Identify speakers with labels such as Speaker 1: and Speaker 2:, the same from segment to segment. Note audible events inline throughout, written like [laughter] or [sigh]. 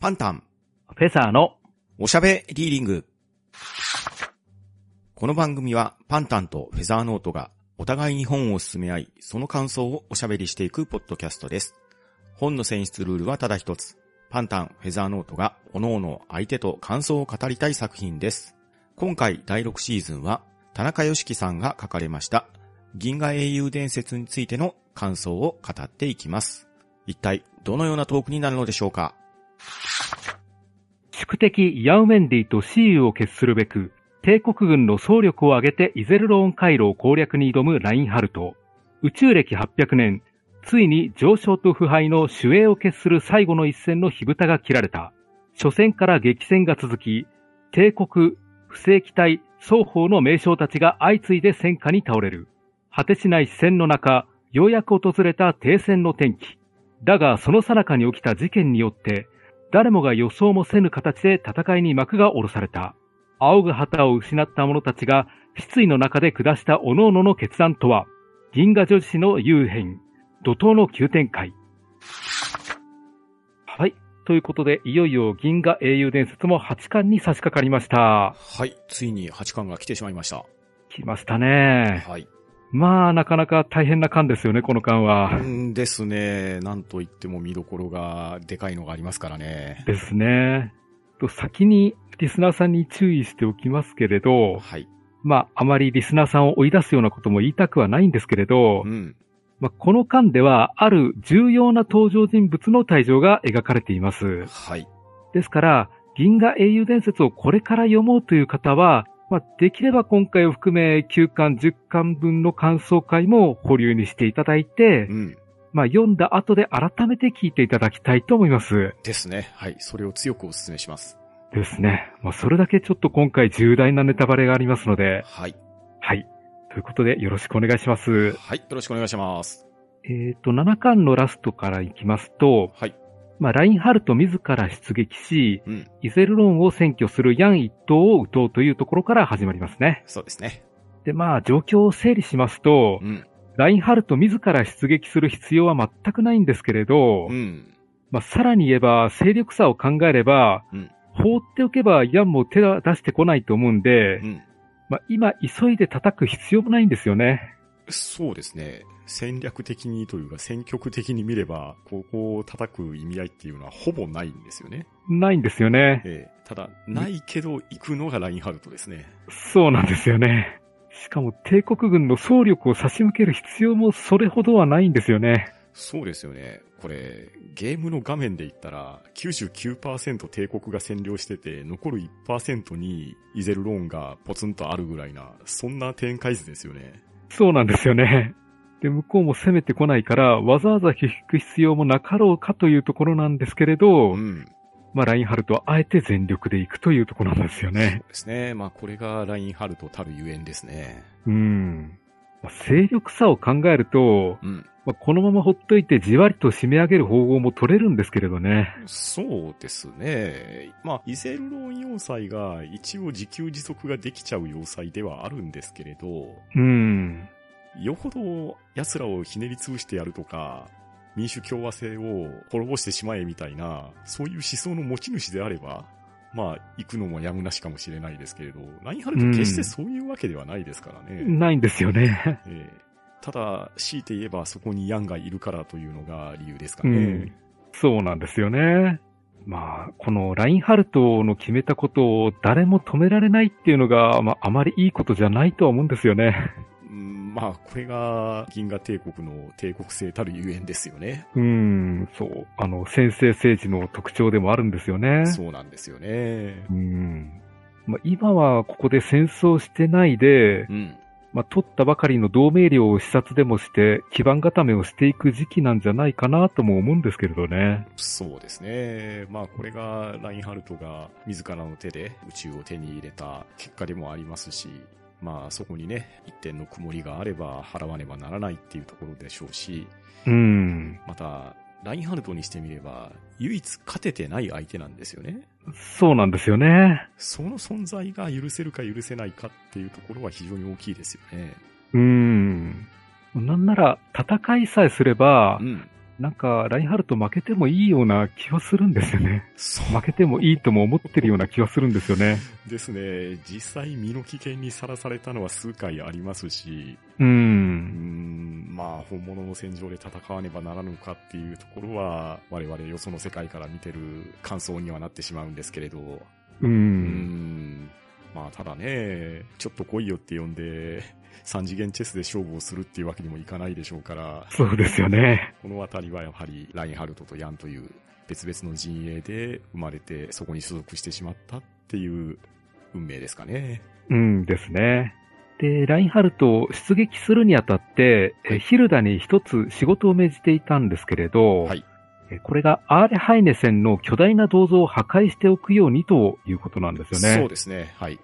Speaker 1: パンタン、
Speaker 2: フェザーの
Speaker 1: おしゃべリーディング。この番組はパンタンとフェザーノートがお互いに本を進め合い、その感想をおしゃべりしていくポッドキャストです。本の選出ルールはただ一つ。パンタン、フェザーノートが各々相手と感想を語りたい作品です。今回第6シーズンは田中良樹さんが書かれました銀河英雄伝説についての感想を語っていきます。一体どのようなトークになるのでしょうか？
Speaker 2: 宿敵ヤウメンディとシーユを決するべく、帝国軍の総力を挙げてイゼルローン回廊攻略に挑むラインハルト。宇宙歴800年、ついに上昇と腐敗の主栄を決する最後の一戦の火蓋が切られた。初戦から激戦が続き、帝国、不正機体、双方の名将たちが相次いで戦火に倒れる。果てしない視線の中、ようやく訪れた停戦の転機。だが、その最中に起きた事件によって、誰もが予想もせぬ形で戦いに幕が下ろされた。仰ぐ旗を失った者たちが失意の中で下した各々の決断とは、銀河女子の幽変、怒涛の急展開。はい。ということで、いよいよ銀河英雄伝説も8巻に差し掛かりました。
Speaker 1: はい、ついに8巻が来てしまいました。
Speaker 2: 来ましたね。
Speaker 1: はい。
Speaker 2: まあ、なかなか大変な巻ですよね、この巻は。
Speaker 1: んですね。なんといっても見どころがでかいのがありますからね。
Speaker 2: ですね。と先にリスナーさんに注意しておきますけれど、
Speaker 1: はい。
Speaker 2: まあ、あまりリスナーさんを追い出すようなことも言いたくはないんですけれど
Speaker 1: う、ん。
Speaker 2: まあ、この巻ではある重要な登場人物の退場が描かれています。
Speaker 1: はい。
Speaker 2: ですから、銀河英雄伝説をこれから読もうという方は、まあ、できれば今回を含め9巻、10巻分の感想会も保留にしていただいて
Speaker 1: う、ん。
Speaker 2: まあ、読んだ後で改めて聞いていただきたいと思います。
Speaker 1: ですね。はい。それを強くお勧めします。
Speaker 2: ですね。まあ、それだけちょっと今回重大なネタバレがありますので、
Speaker 1: はい。
Speaker 2: はい。ということでよろしくお願いします。
Speaker 1: はい。よろしくお願いします。
Speaker 2: えっ、と、7巻のラストからいきますと、
Speaker 1: はい。
Speaker 2: まあ、ラインハルト自ら出撃し、
Speaker 1: うん。
Speaker 2: イゼルロンを占拠するヤン一党を撃とうというところから始まりますね。
Speaker 1: そうですね。
Speaker 2: で、まあ、状況を整理しますと
Speaker 1: う、ん。
Speaker 2: ラインハルト自ら出撃する必要は全くないんですけれど、
Speaker 1: うん。
Speaker 2: まあ、さらに言えば、勢力差を考えれば、
Speaker 1: うん
Speaker 2: 放っておけばヤンも手が出してこないと思うんで、
Speaker 1: うん。
Speaker 2: まあ、今急いで叩く必要もないんですよね。
Speaker 1: そうですね。戦略的にというか戦局的に見れば、ここを叩く意味合いっていうのはほぼないんですよね。
Speaker 2: ないんですよね。
Speaker 1: ええただ、ないけど行くのがラインハルトですね。
Speaker 2: そうなんですよね。しかも帝国軍の総力を差し向ける必要もそれほどはないんですよね。
Speaker 1: そうですよね。これ、ゲームの画面で言ったら、99%帝国が占領してて、残る1%にイゼルローンがポツンとあるぐらいな、そんな展開図ですよね。
Speaker 2: そうなんですよね。で、向こうも攻めてこないから、わざわざ引く必要もなかろうかというところなんですけれど、
Speaker 1: うん。
Speaker 2: まあ、ラインハルトはあえて全力で行くというところなんですよ
Speaker 1: そう
Speaker 2: ね。
Speaker 1: ですね。まあ、これがラインハルトたるゆえんですね。
Speaker 2: うん。まあ勢力差を考えると、
Speaker 1: うん。
Speaker 2: まあ、このままほっといてじわりと締め上げる方法も取れるんですけれどね。
Speaker 1: そうですね。まあ、イゼルローン要塞が一応自給自足ができちゃう要塞ではあるんですけれど、
Speaker 2: うん。
Speaker 1: よほど奴らをひねり潰してやるとか、民主共和制を滅ぼしてしまえみたいな、そういう思想の持ち主であれば、まあ、行くのもやむなしかもしれないですけれど、ラインハルト決してそういうわけではないですからね。
Speaker 2: ないんですよね。
Speaker 1: ええただ、強いて言えばそこにヤンがいるからというのが理由ですかね。
Speaker 2: うん。そうなんですよね。まあ、このラインハルトの決めたことを誰も止められないっていうのが、まあ、あまりいいことじゃないとは思うんですよね。
Speaker 1: うんまあ、これが銀河帝国の帝国性たるゆえんですよね。
Speaker 2: うん、そう。あの、先制政治の特徴でもあるんですよね。
Speaker 1: そうなんですよね。
Speaker 2: うん。まあ、今はここで戦争してないで、
Speaker 1: うん。
Speaker 2: まあ、取ったばかりの同盟領を視察でもして、基盤固めをしていく時期なんじゃないかなとも思うんですけれどね。
Speaker 1: そうですね。まあこれがラインハルトが自らの手で宇宙を手に入れた結果でもありますし、まあそこにね、一点の曇りがあれば払わねばならないっていうところでしょうし、
Speaker 2: うん。
Speaker 1: また、ラインハルトにしてみれば、唯一勝ててない相手なんですよね。
Speaker 2: そうなんですよね。
Speaker 1: その存在が許せるか許せないかっていうところは非常に大きいですよね。
Speaker 2: うん。なんなら、戦いさえすれば
Speaker 1: う、ん。
Speaker 2: なんか、ラインハルト負けてもいいような気はするんですよね。
Speaker 1: そう
Speaker 2: 負けてもいいとも思ってるような気はするんですよね。
Speaker 1: ですね。実際身の危険にさらされたのは数回ありますし、
Speaker 2: う。
Speaker 1: うんん、まあ本物の戦場で戦わねばならぬかっていうところは、我々よその世界から見てる感想にはなってしまうんですけれど、
Speaker 2: う。
Speaker 1: うんん、まあただね、ちょっと来いよって呼んで、三次元チェスで勝負をするっていうわけにもいかないでしょうから、
Speaker 2: そうですよね。
Speaker 1: このあたりはやはりラインハルトとヤンという別々の陣営で生まれてそこに所属してしまったっていう運命ですかね。
Speaker 2: うんですね。で、ラインハルトを出撃するにあたって、えヒルダに一つ仕事を命じていたんですけれど、
Speaker 1: はい。
Speaker 2: えこれがアーレハイネ線の巨大な銅像を破壊しておくようにということなんですよね。
Speaker 1: そうですね。はい。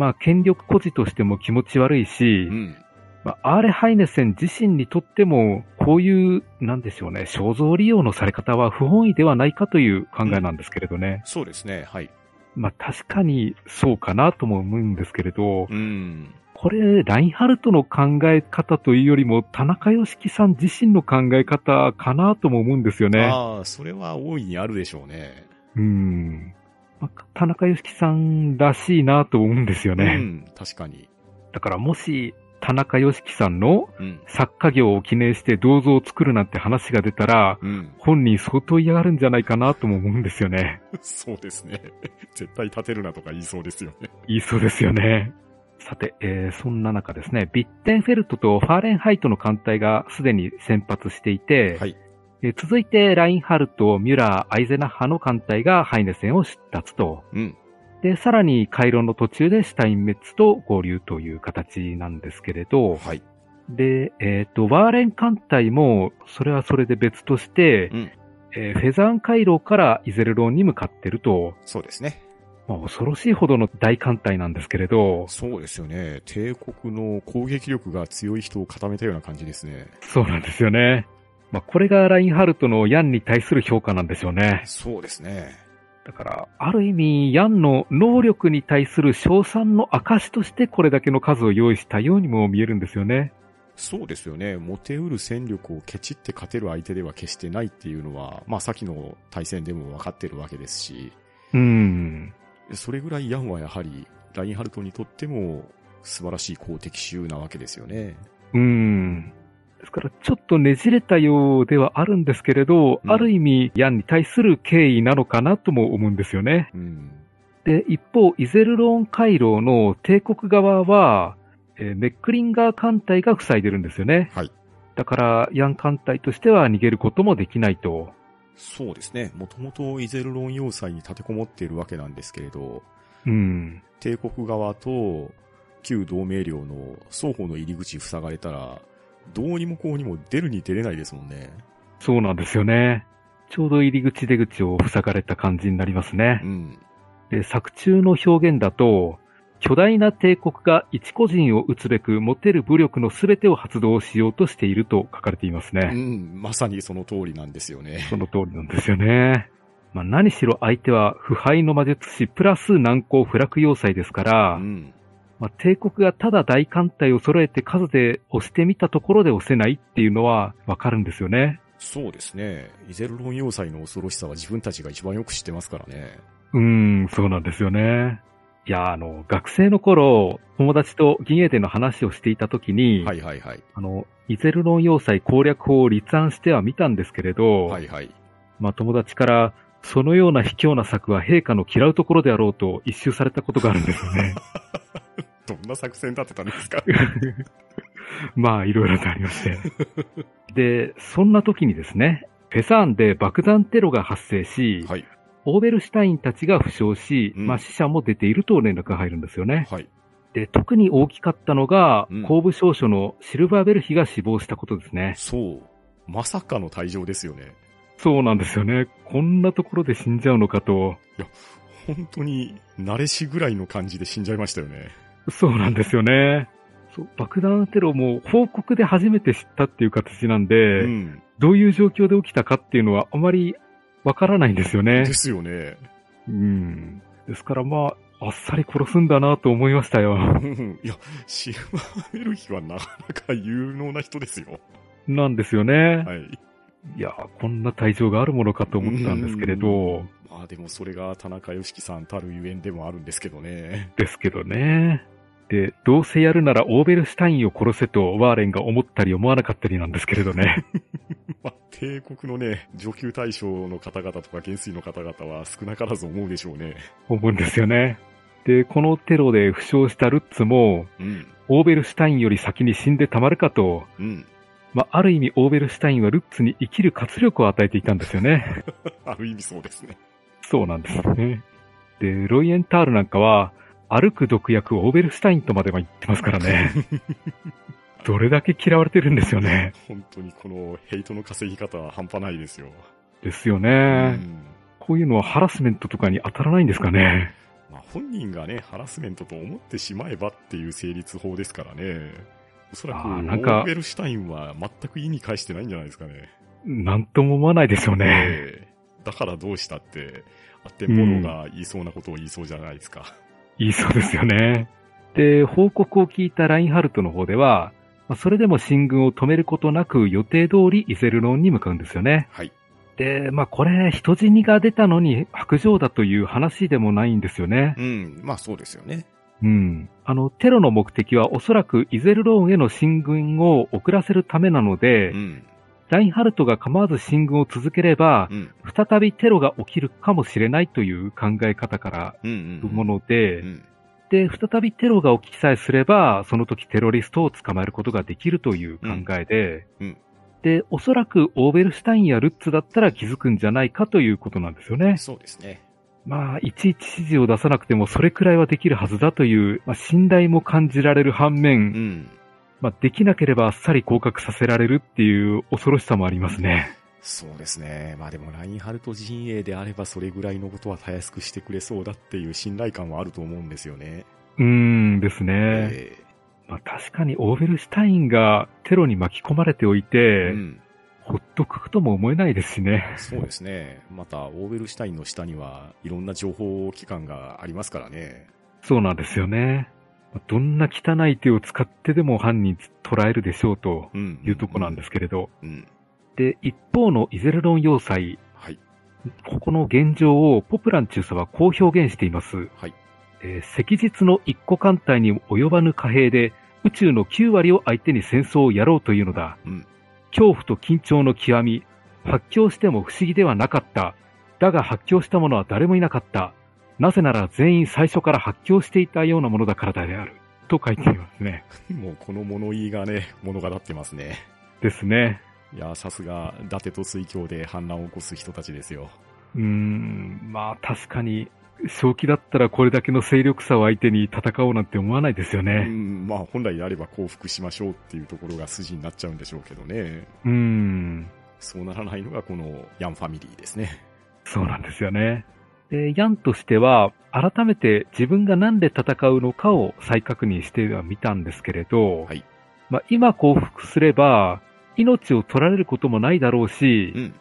Speaker 2: まあ、権力孤児としても気持ち悪いし、
Speaker 1: うん。
Speaker 2: まあ、アーレハイネセン自身にとっても、こういう、なんでしょうね、肖像利用のされ方は不本意ではないかという考えなんですけれどね。
Speaker 1: そうですね。はい。
Speaker 2: まあ、確かにそうかなとも思うんですけれど、
Speaker 1: うん。
Speaker 2: これ、ラインハルトの考え方というよりも、田中良樹さん自身の考え方かなとも思うんですよね。
Speaker 1: ああ、それは大いにあるでしょうね。
Speaker 2: うん。まあ田中良樹さんらしいなと思うんですよね。
Speaker 1: うん。確かに。
Speaker 2: だからもし、田中良樹さんの
Speaker 1: うん。
Speaker 2: 作家業を記念して銅像を作るなんて話が出たら、
Speaker 1: うん。
Speaker 2: 本人相当嫌がるんじゃないかなとも思うんですよね。[laughs]
Speaker 1: そうですね。[laughs] 絶対立てるなとか言いそうですよね。
Speaker 2: 言いそうですよね。さて、えーそんな中ですね、ビッテンフェルトとファーレンハイトの艦隊がすでに先発していて、
Speaker 1: はい。
Speaker 2: えー続いてラインハルト、ミュラー、アイゼナッハの艦隊がハイネセンを出立と。
Speaker 1: うん。
Speaker 2: で、さらに回廊の途中でシュタインメッツと合流という形なんですけれど、
Speaker 1: はい。
Speaker 2: で、えっ、と、ワーレン艦隊も、それはそれで別として、
Speaker 1: うん
Speaker 2: えーフェザーン回廊からイゼルロンに向かってると、
Speaker 1: そうですね。
Speaker 2: まあ、恐ろしいほどの大艦隊なんですけれど、
Speaker 1: そうですよね。帝国の攻撃力が強い人を固めたような感じですね。
Speaker 2: そうなんですよね。まあ、これがラインハルトのヤンに対する評価なんでしょうね。
Speaker 1: そうですね。
Speaker 2: だから、ある意味、ヤンの能力に対する賞賛の証としてこれだけの数を用意したようにも見えるんですよね。
Speaker 1: そうですよね。持てうる戦力をケチって勝てる相手では決してないっていうのは、まあ先の対戦でも分かってるわけですし、
Speaker 2: うん。
Speaker 1: それぐらいヤンはやはり、ラインハルトにとっても素晴らしい好敵手なわけですよね。
Speaker 2: うん。ですから、ちょっとねじれたようではあるんですけれど、
Speaker 1: うん
Speaker 2: ある意味、ヤンに対する敬意なのかなとも思うんですよね。
Speaker 1: うん。
Speaker 2: で、一方、イゼルローン回廊の帝国側は、えーメックリンガー艦隊が塞いでるんですよね。
Speaker 1: はい。
Speaker 2: だから、ヤン艦隊としては逃げることもできないと。
Speaker 1: そうですね。もともとイゼルロン要塞に立てこもっているわけなんですけれど、
Speaker 2: うん。
Speaker 1: 帝国側と旧同盟領の双方の入り口塞がれたら、どうにもこうにも出るに出れないですもんね。
Speaker 2: そうなんですよね。ちょうど入り口出口を塞がれた感じになりますね
Speaker 1: う。ん。
Speaker 2: で、作中の表現だと、巨大な帝国が一個人を撃つべく持てる武力の全てを発動しようとしていると書かれています
Speaker 1: う
Speaker 2: ね。
Speaker 1: ん、まさにその通りなんですよね。
Speaker 2: その通りなんですよね。まあ、何しろ相手は腐敗の魔術師プラス難攻不落要塞ですから、
Speaker 1: うん。
Speaker 2: まあ、帝国がただ大艦隊を揃えて数で押してみたところで押せないっていうのはわかるんですよね。
Speaker 1: そうですね。イゼルロン要塞の恐ろしさは自分たちが一番よく知ってますからね。
Speaker 2: うーん、そうなんですよね。いや、あの、学生の頃、友達と銀英伝の話をしていたときに、
Speaker 1: はいはいはい。
Speaker 2: あの、イゼルロン要塞攻略法を立案しては見たんですけれど、
Speaker 1: はいはい。
Speaker 2: まあ友達から、そのような卑怯な策は陛下の嫌うところであろうと一周されたことがあるんですよね。[laughs]
Speaker 1: どんな作戦立てたんですか？[laughs]
Speaker 2: まあ、いろいろとありまして。[laughs] で、そんな時にですね、フェサーンで爆弾テロが発生し、
Speaker 1: はい。
Speaker 2: オーベルシュタインたちが負傷し、
Speaker 1: うん
Speaker 2: まあ死者も出ていると連絡が入るんですよね。
Speaker 1: はい。
Speaker 2: で、特に大きかったのが、
Speaker 1: うん
Speaker 2: 後部少将のシルバーベルヒが死亡したことですね。
Speaker 1: そう。まさかの退場ですよね。
Speaker 2: そうなんですよね。こんなところで死んじゃうのかと。
Speaker 1: 本当に、慣れしぐらいの感じで死んじゃいましたよね。
Speaker 2: そうなんですよね。そう爆弾テロも報告で初めて知ったっていう形なんで、
Speaker 1: うん。
Speaker 2: どういう状況で起きたかっていうのはあまりわからないんですよね
Speaker 1: で。すよね。
Speaker 2: うん。ですからまあ、あっさり殺すんだなと思いましたよ。
Speaker 1: う [laughs] んいや、シルバーベルヒはなかなか有能な人ですよ。
Speaker 2: なんですよね。
Speaker 1: はい。
Speaker 2: いやー、こんな退場があるものかと思ったんですけれど、
Speaker 1: まあでもそれが田中良樹さんたるゆえんでもあるんですけどね。
Speaker 2: ですけどね。で、どうせやるならオーベルシュタインを殺せとワーレンが思ったり思わなかったりなんですけれどね。[laughs]
Speaker 1: まあ、帝国のね、上級大将の方々とか元帥の方々は少なからず思うでしょうね。
Speaker 2: 思うんですよね。で、このテロで負傷したルッツも、
Speaker 1: うん。
Speaker 2: オーベルシュタインより先に死んでたまるかと、
Speaker 1: うん。
Speaker 2: まあ、ある意味オーベルシュタインはルッツに生きる活力を与えていたんですよね。[laughs]
Speaker 1: ある意味そうですね。
Speaker 2: そうなんですよね。で、ロイエンタールなんかは、歩く毒薬オーベルシュタインとまでは言ってますからね。[laughs] どれだけ嫌われてるんですよね。
Speaker 1: 本当にこのヘイトの稼ぎ方は半端ないですよ。
Speaker 2: ですよ
Speaker 1: う
Speaker 2: ね。
Speaker 1: ん。
Speaker 2: こういうのはハラスメントとかに当たらないんですかね。
Speaker 1: まあ、本人がね、ハラスメントと思ってしまえばっていう成立法ですからね。おそらく、
Speaker 2: あ
Speaker 1: オ
Speaker 2: ー
Speaker 1: ベルシュタインは全く意に介してないんじゃないですかね。
Speaker 2: なんとも思わないですよね。
Speaker 1: ええだからどうしたって、あってんぼろが言いそうなことを言いそうじゃないですか。
Speaker 2: 言いそうですよね。で、報告を聞いたラインハルトの方では、まあそれでも進軍を止めることなく予定通りイゼルロンに向かうんですよね。
Speaker 1: はい。
Speaker 2: で、まあこれ人死にが出たのに白状だという話でもないんですよね。
Speaker 1: うん、まあそうですよね。
Speaker 2: うん。あの、テロの目的はおそらくイゼルローンへの進軍を遅らせるためなので、
Speaker 1: うん、
Speaker 2: ラインハルトが構わず進軍を続ければ、
Speaker 1: うん、
Speaker 2: 再びテロが起きるかもしれないという考え方からもので、
Speaker 1: うん、
Speaker 2: で、再びテロが起きさえすれば、その時テロリストを捕まえることができるという考えで、
Speaker 1: うんうん
Speaker 2: で、おそらくオーベルシュタインやルッツだったら気づくんじゃないかということなんですよね。
Speaker 1: そうですね。
Speaker 2: まあ、いちいち指示を出さなくてもそれくらいはできるはずだという、まあ、信頼も感じられる反面、
Speaker 1: うん。
Speaker 2: まあ、できなければあっさり降格させられるっていう恐ろしさもありますね。
Speaker 1: そうですね。まあでもラインハルト陣営であればそれぐらいのことはたやすくしてくれそうだっていう信頼感はあると思うんですよね。
Speaker 2: うーんですね。
Speaker 1: え
Speaker 2: まあ、確かにオーベルシュタインがテロに巻き込まれておい
Speaker 1: え
Speaker 2: て、
Speaker 1: うん。
Speaker 2: ほっとくとも思えないですしね。
Speaker 1: そうですね。また、オーベルシュタインの下にはいろんな情報機関がありますからね。
Speaker 2: そうなんですよね。どんな汚い手を使ってでも犯人捉えるでしょうと
Speaker 1: うん。
Speaker 2: いうとこなんですけれど。
Speaker 1: うん。
Speaker 2: で、一方のイゼルロン要塞、
Speaker 1: はい。
Speaker 2: ここの現状をポプラン中佐はこう表現しています。
Speaker 1: はい。
Speaker 2: えー赤日の一個艦隊に及ばぬ貨幣で宇宙の9割を相手に戦争をやろうというのだ。
Speaker 1: うん。
Speaker 2: 恐怖と緊張の極み。発狂しても不思議ではなかった。だが発狂した者は誰もいなかった。なぜなら全員最初から発狂していたようなものだからである。と書いていますね。[laughs]
Speaker 1: もうこの物言いがね、物語ってますね。
Speaker 2: ですね。
Speaker 1: いや、さすが、伊達と水郷で反乱を起こす人たちですよ。
Speaker 2: うーん、まあ確かに、正気だったらこれだけの勢力差を相手に戦おうなんて思わないですよ
Speaker 1: う
Speaker 2: ね。
Speaker 1: ん、まあ本来であれば降伏しましょうっていうところが筋になっちゃうんでしょうけどね。
Speaker 2: うーん、
Speaker 1: そうならないのがこのヤンファミリーですね。
Speaker 2: そうなんですよね。で、ヤンとしては、改めて自分が何で戦うのかを再確認してはみたんですけれど、
Speaker 1: はい
Speaker 2: まあ、今降伏すれば、命を取られることもないだろうし、
Speaker 1: うん、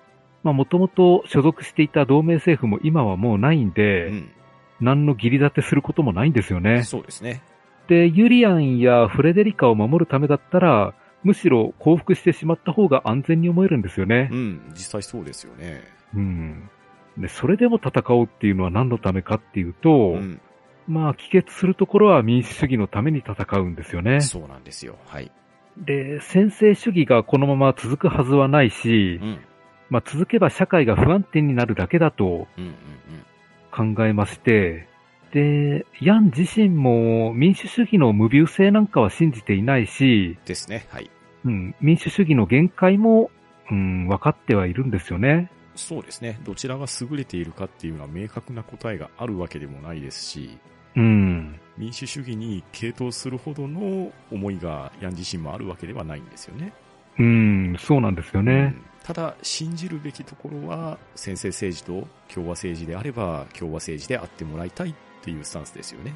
Speaker 2: まあ、もともと所属していた同盟政府も今はもうないん
Speaker 1: う
Speaker 2: で、
Speaker 1: ん。
Speaker 2: 何の義理立てすることもないんですよね。
Speaker 1: そうですね。
Speaker 2: で、ユリアンやフレデリカを守るためだったら、むしろ降伏してしまった方が安全に思えるんですよね
Speaker 1: う。ん、実際そうですよね。
Speaker 2: うん。で、それでも戦おうっていうのは何のためかっていうと、
Speaker 1: うん、
Speaker 2: まあ、帰結するところは民主主義のために戦うんですよね。
Speaker 1: そうなんですよ。はい。
Speaker 2: で、先制主義がこのまま続くはずはないし
Speaker 1: う、ん、
Speaker 2: まあ、続けば社会が不安定になるだけだと
Speaker 1: うん、うん、
Speaker 2: 考えまして、で、ヤン自身も民主主義の無病性なんかは信じていないし、
Speaker 1: うん。ですね。はい。
Speaker 2: うん、民主主義の限界も、うん、分かってはいるんですよね。
Speaker 1: そうですね。どちらが優れているかっていうのは明確な答えがあるわけでもないですし、
Speaker 2: うん。
Speaker 1: 民主主義に傾倒するほどの思いがヤン自身もあるわけではないんですよね。
Speaker 2: うん、そうなんですよね。
Speaker 1: うんただ、信じるべきところは、先制政治と共和政治であれば、共和政治であってもらいたいっていうスタンスですよね。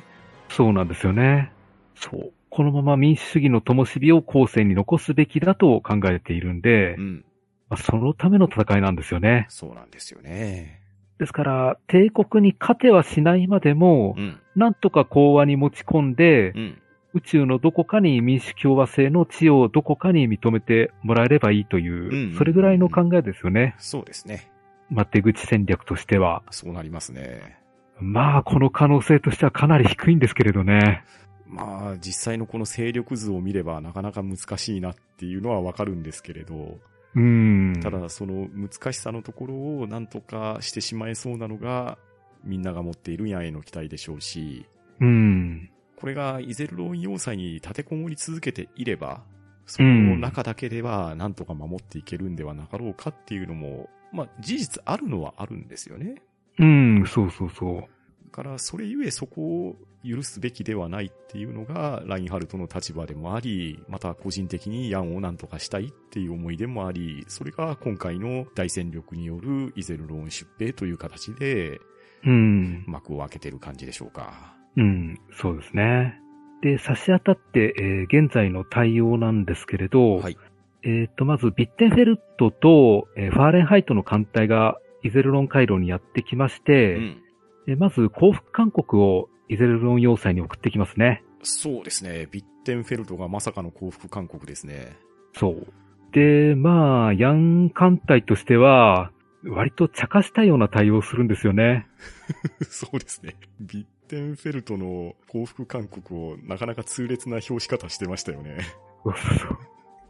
Speaker 2: そうなんですよね。そう。このまま民主主義の灯火を後世に残すべきだと考えているんで、
Speaker 1: うん。
Speaker 2: まあ、そのための戦いなんですよね。
Speaker 1: そうなんですよね。
Speaker 2: ですから、帝国に勝てはしないまでも
Speaker 1: う、ん。
Speaker 2: なんとか講和に持ち込んで
Speaker 1: う、ん。
Speaker 2: 宇宙のどこかに民主共和制の地をどこかに認めてもらえればいいという、
Speaker 1: うんうん
Speaker 2: それぐらいの考えですよね。
Speaker 1: そうですね。
Speaker 2: まあ、出口戦略としては。
Speaker 1: そうなりますね。
Speaker 2: まあ、この可能性としてはかなり低いんですけれどね。
Speaker 1: まあ、実際のこの勢力図を見ればなかなか難しいなっていうのはわかるんですけれど、
Speaker 2: うん。
Speaker 1: ただその難しさのところをなんとかしてしまえそうなのが、みんなが持っているヤンへの期待でしょうし、
Speaker 2: うん。
Speaker 1: これがイゼルローン要塞に立てこもり続けていれば、その中だけではなんとか守っていけるんではなかろうかっていうのも、まあ事実あるのはあるんですよね。
Speaker 2: うん、そうそうそう。
Speaker 1: だからそれゆえそこを許すべきではないっていうのがラインハルトの立場でもあり、また個人的にヤンをなんとかしたいっていう思いでもあり、それが今回の大戦力によるイゼルローン出兵という形で
Speaker 2: うん。
Speaker 1: 幕を開けてる感じでしょうか。
Speaker 2: うん、そうですね。で、差し当たって、えー現在の対応なんですけれど、
Speaker 1: はい。
Speaker 2: えっ、と、まず、ビッテンフェルトと、えーファーレンハイトの艦隊がイゼルロン回廊にやってきまして、
Speaker 1: うん。
Speaker 2: えーまず、降伏勧告をイゼルロン要塞に送ってきますね。
Speaker 1: そうですね。ビッテンフェルトがまさかの降伏勧告ですね。
Speaker 2: そう。で、まあ、ヤン艦隊としては、割と茶化したような対応をするんですよね。[laughs]
Speaker 1: そうですね。ビッテンフェルトの降伏勧告をなかなか痛烈な表し方してましたよね。
Speaker 2: そうそうそ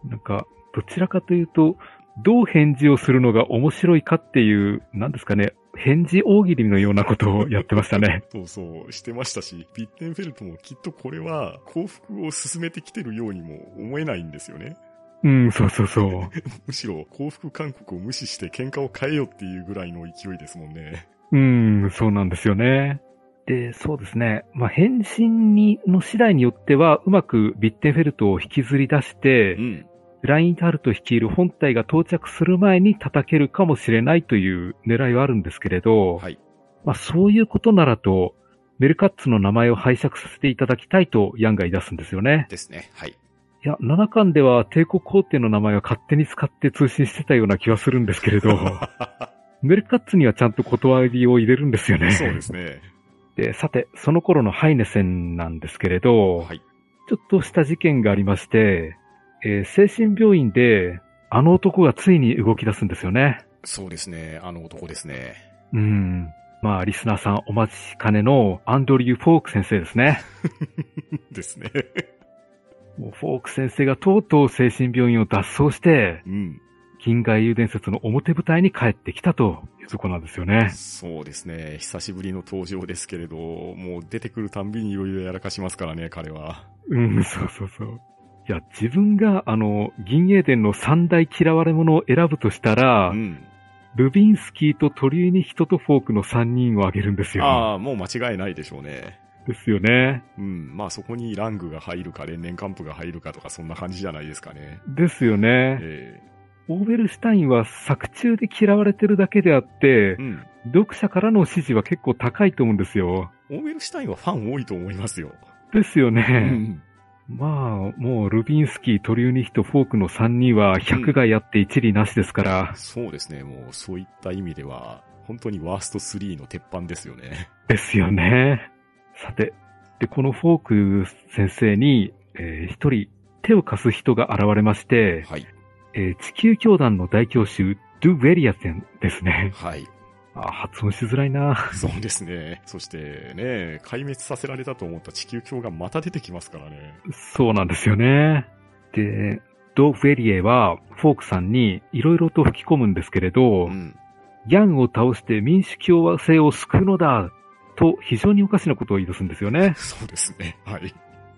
Speaker 2: う。なんか、どちらかというと、どう返事をするのが面白いかっていう、なんですかね、返事大喜利のようなことをやってましたね。[laughs]
Speaker 1: そうそう、してましたし、ビッテンフェルトもきっとこれは降伏を進めてきてるようにも思えないんですよね。
Speaker 2: うん、そうそうそう。[laughs]
Speaker 1: むしろ降伏勧告を無視して喧嘩を変えよっていうぐらいの勢いですもんね。
Speaker 2: うん、そうなんですよね。で、そうですね。まあ、返信に、の次第によっては、うまくビッテンフェルトを引きずり出して、
Speaker 1: ん。
Speaker 2: ラインハルト率いる本体が到着する前に叩けるかもしれないという狙いはあるんですけれど、
Speaker 1: はい。
Speaker 2: まあ、そういうことならと、メルカッツの名前を拝借させていただきたいとヤンが言い出すんですよね。
Speaker 1: ですね。はい。
Speaker 2: いや、7巻では帝国皇帝の名前を勝手に使って通信してたような気はするんですけれど、[laughs] メルカッツにはちゃんと断りを入れるんですよね。
Speaker 1: そうですね。
Speaker 2: で、さて、その頃のハイネセンなんですけれど、
Speaker 1: はい。
Speaker 2: ちょっとした事件がありまして、えー精神病院で、あの男がついに動き出すんですよね。
Speaker 1: そうですね。あの男ですね。
Speaker 2: うん。まあ、リスナーさんお待ちかねのアンドリュー・フォーク先生ですね。[laughs]
Speaker 1: ですね。
Speaker 2: もうフォーク先生がとうとう精神病院を脱走して、
Speaker 1: うん。
Speaker 2: 銀河英雄伝説の表舞台に帰ってきたというところなんですよね。
Speaker 1: そうですね。久しぶりの登場ですけれど、もう出てくるたんびにいろいろやらかしますからね、彼は。
Speaker 2: うん、そうそうそう。いや、自分が、あの、銀英伝の三大嫌われ者を選ぶとしたら、
Speaker 1: うん。
Speaker 2: ルビンスキーとトリューニヒトとフォークの三人を挙げるんですよ。
Speaker 1: ああ、もう間違いないでしょうね。
Speaker 2: ですよね。
Speaker 1: うん。まあそこにラングが入るか、連年カンプが入るかとか、そんな感じじゃないですかね。
Speaker 2: ですよね。
Speaker 1: え
Speaker 2: オーベルシュタインは作中で嫌われてるだけであって
Speaker 1: え、うん。
Speaker 2: 読者からの支持は結構高いと思うんですよ。
Speaker 1: オーベルシュタインはファン多いと思いますよ。
Speaker 2: ですよ
Speaker 1: う
Speaker 2: ね。まあ、もうルビンスキー、トリューニヒト、フォークの3人は100がやって一理なしですから。
Speaker 1: そうですね。もうそういった意味では、本当にワースト3の鉄板ですよね。
Speaker 2: ですよね。さて、で、このフォーク先生に、えー一人手を貸す人が現れまして、
Speaker 1: はい。
Speaker 2: えー地球教団の大教主、ドゥ・ウェリアセンですね。
Speaker 1: はい。
Speaker 2: あ発音しづらいな。
Speaker 1: そうですね。そしてね、壊滅させられたと思った地球鏡がまた出てきますからね。
Speaker 2: そうなんですよね。で、ド・ウェリエは、フォークさんにいろいろと吹き込むんですけれど、
Speaker 1: うん。
Speaker 2: ヤンを倒して民主共和制を救うのだと非常におかしなことを言い出すんですよね。
Speaker 1: そうですね。はい。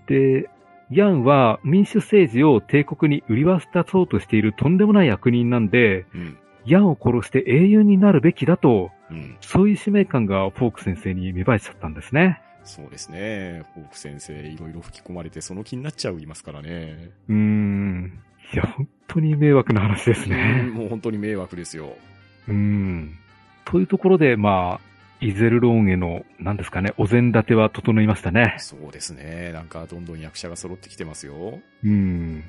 Speaker 2: で、ヤンは民主政治を帝国に売り渡そうとしているとんでもない悪人なんで、
Speaker 1: うん。
Speaker 2: ヤンを殺して英雄になるべきだと、
Speaker 1: うん。
Speaker 2: そういう使命感がフォーク先生に芽生えちゃったんですね。
Speaker 1: そうですね。フォーク先生、いろいろ吹き込まれてその気になっちゃいますからね。
Speaker 2: うーん。いや、本当に迷惑な話です
Speaker 1: うん
Speaker 2: ね。
Speaker 1: もう本当に迷惑ですよ。
Speaker 2: うーん。というところで、まあ、イゼルローンへの、何ですかね、お膳立ては整いましたね。
Speaker 1: そうですね。なんかどんどん役者が揃ってきてますよ。
Speaker 2: うーん。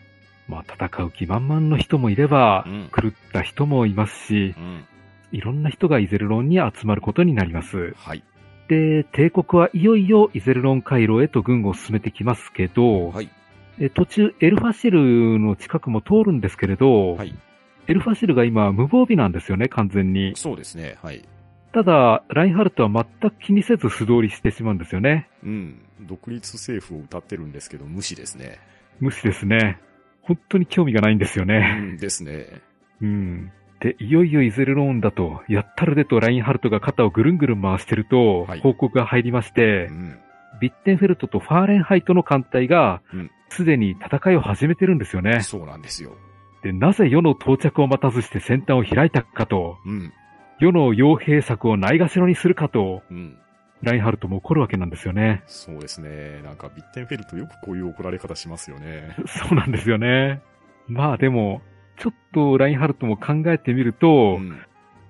Speaker 2: まあ、戦う気満々の人もいれば、
Speaker 1: うん
Speaker 2: 狂った人もいますし
Speaker 1: う、ん。
Speaker 2: いろんな人がイゼルロンに集まることになります。
Speaker 1: はい。
Speaker 2: で、帝国はいよいよイゼルロン回廊へと軍を進めてきますけど、
Speaker 1: はい。
Speaker 2: え途中エルファシルの近くも通るんですけれど、
Speaker 1: はい。
Speaker 2: エルファシルが今無防備なんですよね、完全に。
Speaker 1: そうですね。はい。
Speaker 2: ただ、ラインハルトは全く気にせず素通りしてしまうんですよね。
Speaker 1: うん。独立政府を歌ってるんですけど、無視ですね。
Speaker 2: 無視ですね。本当に興味がないんですよ
Speaker 1: う
Speaker 2: ね。
Speaker 1: んですね。
Speaker 2: うん。で、いよいよイゼルローンだと、やったるでとラインハルトが肩をぐるんぐるん回してると
Speaker 1: はい、
Speaker 2: 報告が入りまして
Speaker 1: う、ん。
Speaker 2: ビッテンフェルトとファーレンハイトの艦隊が
Speaker 1: うん、
Speaker 2: すでに戦いを始めてるんですよね。
Speaker 1: そうなんですよ。
Speaker 2: で、なぜ世の到着を待たずして先端を開いたかと、
Speaker 1: うん。
Speaker 2: 世の傭兵策をないがしろにするかと、
Speaker 1: うん。
Speaker 2: ラインハルトも怒るわけなんですよね。
Speaker 1: そうですね。なんかビッテンフェルトよくこういう怒られ方しますよね。
Speaker 2: そうなんですよね。まあでも、ちょっとラインハルトも考えてみると、
Speaker 1: ん。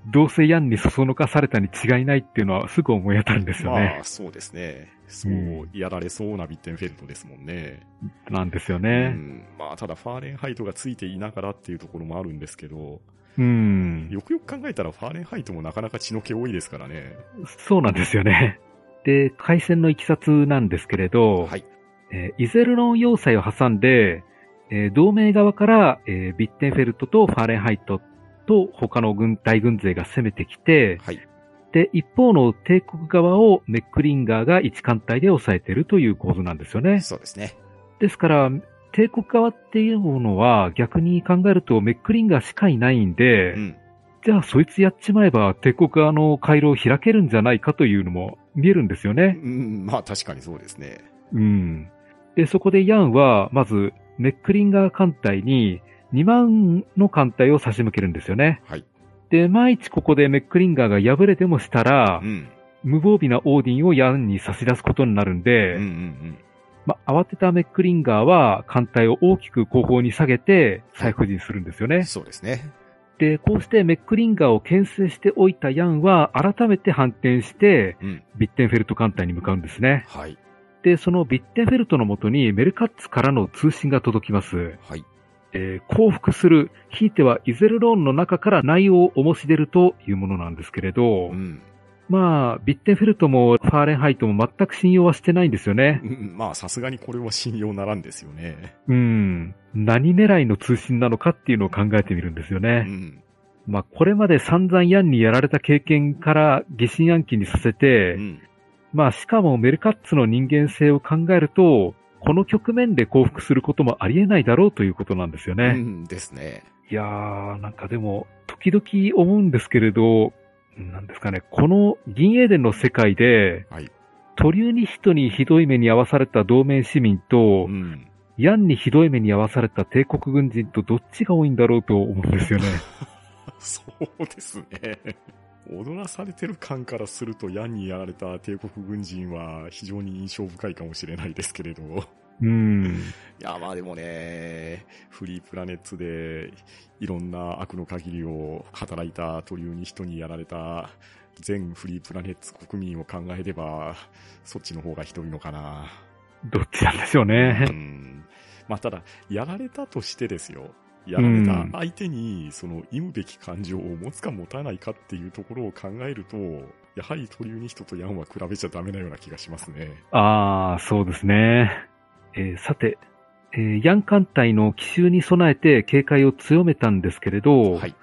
Speaker 2: どうせヤンにそそのかされたに違いないっていうのはすぐ思い当たるんですよ
Speaker 1: ま
Speaker 2: ね
Speaker 1: あ、。そうですね。そうやられそうなビッテンフェルトですもんね。
Speaker 2: なんですよ
Speaker 1: う
Speaker 2: ね。
Speaker 1: ん。まあ、ただファーレンハイトがついていながらっていうところもあるんですけど、
Speaker 2: うん。
Speaker 1: よくよく考えたらファーレンハイトもなかなか血の気多いですからね。
Speaker 2: そうなんですよね。で、海戦のいきさつなんですけれど、
Speaker 1: はい。
Speaker 2: えーイゼルロン要塞を挟んで、えー同盟側から、えービッテンフェルトとファーレンハイトと他の軍隊軍勢が攻めてきて、
Speaker 1: はい。
Speaker 2: で、一方の帝国側をメックリンガーが一艦隊で抑えているという構図なんですよね。
Speaker 1: そうですね。
Speaker 2: ですから、帝国側っていうのは逆に考えるとメックリンガーしかいないんで、
Speaker 1: うん。
Speaker 2: じゃあそいつやっちまえば帝国側の回廊を開けるんじゃないかというのも見えるんですよね。
Speaker 1: うん、まあ確かにそうですね。
Speaker 2: うん。で、そこでヤンは、まず、メックリンガー艦隊に2万の艦隊を差し向けるんですよね。
Speaker 1: はい。
Speaker 2: で、万一ここでメックリンガーが敗れてもしたら、
Speaker 1: うん。
Speaker 2: 無防備なオーディンをヤンに差し出すことになるんで、
Speaker 1: うんうん
Speaker 2: ま、慌てたメックリンガーは艦隊を大きく後方に下げて再布陣するんですよ
Speaker 1: うん。
Speaker 2: ね。
Speaker 1: そうですね。
Speaker 2: で、こうしてメックリンガーを牽制しておいたヤンは改めて反転して
Speaker 1: うん。
Speaker 2: ビッテンフェルト艦隊に向かうんですね。
Speaker 1: はい。
Speaker 2: で、そのビッテンフェルトのもとにメルカッツからの通信が届きます。
Speaker 1: はい。
Speaker 2: えー降伏する、ひいてはイゼルローンの中から内容を重し出るというものなんですけれど、
Speaker 1: うん。
Speaker 2: まあ、ビッテンフェルトもファーレンハイトも全く信用はしてないんですよね。
Speaker 1: うんまあさすがにこれは信用ならんですよね。
Speaker 2: うん。何狙いの通信なのかっていうのを考えてみるんですよ
Speaker 1: う
Speaker 2: ね。
Speaker 1: ん。
Speaker 2: まあ、これまで散々ヤンにやられた経験から疑心暗鬼にさせて、
Speaker 1: うん。
Speaker 2: まあ、しかもメルカッツの人間性を考えると、この局面で降伏することもありえないだろうということなんですよね。
Speaker 1: うんですね。
Speaker 2: いやー、なんかでも、時々思うんですけれど、なんですかね、この銀英伝の世界で、
Speaker 1: はい。
Speaker 2: トリューニヒトにひどい目に遭わされた同盟市民と
Speaker 1: う、ん。
Speaker 2: ヤンにひどい目に遭わされた帝国軍人とどっちが多いんだろうと思うんですよね。[laughs]
Speaker 1: そうですね。踊らされてる感からすると、ヤンにやられた帝国軍人は非常に印象深いかもしれないですけれど。
Speaker 2: うん。
Speaker 1: いや、まあでもね、フリープラネッツでいろんな悪の限りを働いたというに人にやられた全フリープラネッツ国民を考えれば、そっちの方がひどいのかな。
Speaker 2: どっちなんでしょうね
Speaker 1: う。ん。まあただ、やられたとしてですよ。やられた相手に、その、忌むべき感情を持つか持たないかっていうところを考えると、やはりトリューニヒトとヤンは比べちゃダメなような気がしますね。
Speaker 2: あー、そうですね。えーさて、えーヤン艦隊の奇襲に備えて警戒を強めたんですけれど、
Speaker 1: はい。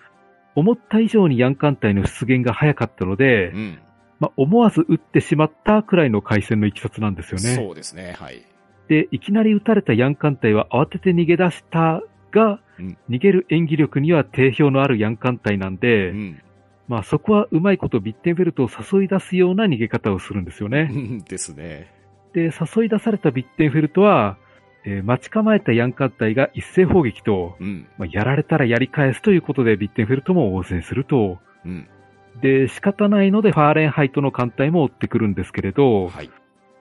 Speaker 2: 思った以上にヤン艦隊の出現が早かったので、
Speaker 1: うん。
Speaker 2: まあ、思わず撃ってしまったくらいの回戦の行きさつなんですよね。
Speaker 1: そうですね、はい。
Speaker 2: で、いきなり撃たれたヤン艦隊は慌てて逃げ出したが、
Speaker 1: うん
Speaker 2: 逃げる演技力には定評のあるヤン艦隊なんで、
Speaker 1: うん。
Speaker 2: まあそこはうまいことビッテンフェルトを誘い出すような逃げ方をするんですよね。
Speaker 1: う [laughs] んですね。
Speaker 2: で、誘い出されたビッテンフェルトは、えー待ち構えたヤン艦隊が一斉砲撃と、
Speaker 1: うん。
Speaker 2: まあ、やられたらやり返すということでビッテンフェルトも応戦すると、
Speaker 1: うん。
Speaker 2: で、仕方ないのでファーレンハイトの艦隊も追ってくるんですけれど、
Speaker 1: はい。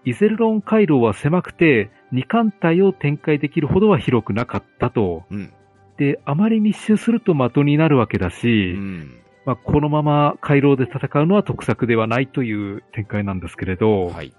Speaker 2: イゼルロン回廊は狭くて、2艦隊を展開できるほどは広くなかったと。
Speaker 1: うん。
Speaker 2: で、あまり密集すると的になるわけだ
Speaker 1: う
Speaker 2: し、
Speaker 1: ん。
Speaker 2: まあ、このまま回廊で戦うのは得策ではないという展開なんですけれど、
Speaker 1: はい。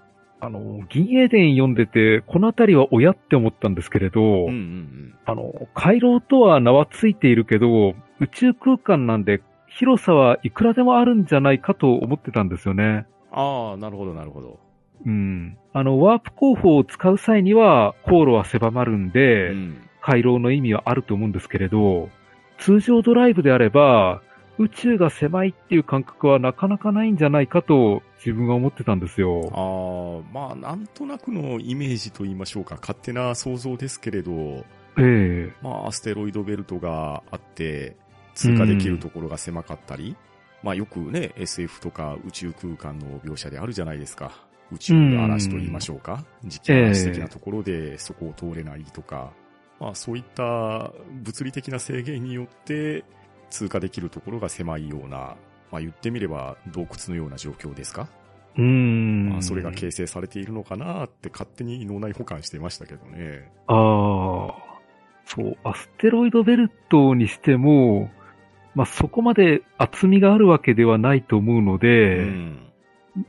Speaker 2: あの、銀英伝読んでて、このあたりは親って思ったんですけれど、
Speaker 1: うんうん
Speaker 2: あの、回廊とは名はついているけど、宇宙空間なんで広さはいくらでもあるんじゃないかと思ってたんですよね。
Speaker 1: ああ、なるほど、なるほど。
Speaker 2: うん。あの、ワープ工法を使う際には、航路は狭まるんで、
Speaker 1: うん。
Speaker 2: 回廊の意味はあると思うんですけれど、通常ドライブであれば、宇宙が狭いっていう感覚はなかなかないんじゃないかと自分は思ってたんですよ。
Speaker 1: ああ、まあ、なんとなくのイメージと言いましょうか。勝手な想像ですけれど、
Speaker 2: ええ
Speaker 1: まあ、アステロイドベルトがあって、通過できるところが狭かったり、まあ、よくね、SF とか宇宙空間の描写であるじゃないですか。宇宙の嵐と言いましょうか。時期嵐的なところでそこを通れないとか、まあ、そういった物理的な制限によって通過できるところが狭いような、まあ、言ってみれば洞窟のような状況ですか？
Speaker 2: うーん。
Speaker 1: まあ、それが形成されているのかなって勝手に脳内保管してましたけどね。
Speaker 2: ああ。そう、アステロイドベルトにしても、まあ、そこまで厚みがあるわけではないと思うの
Speaker 1: う
Speaker 2: で、
Speaker 1: ん。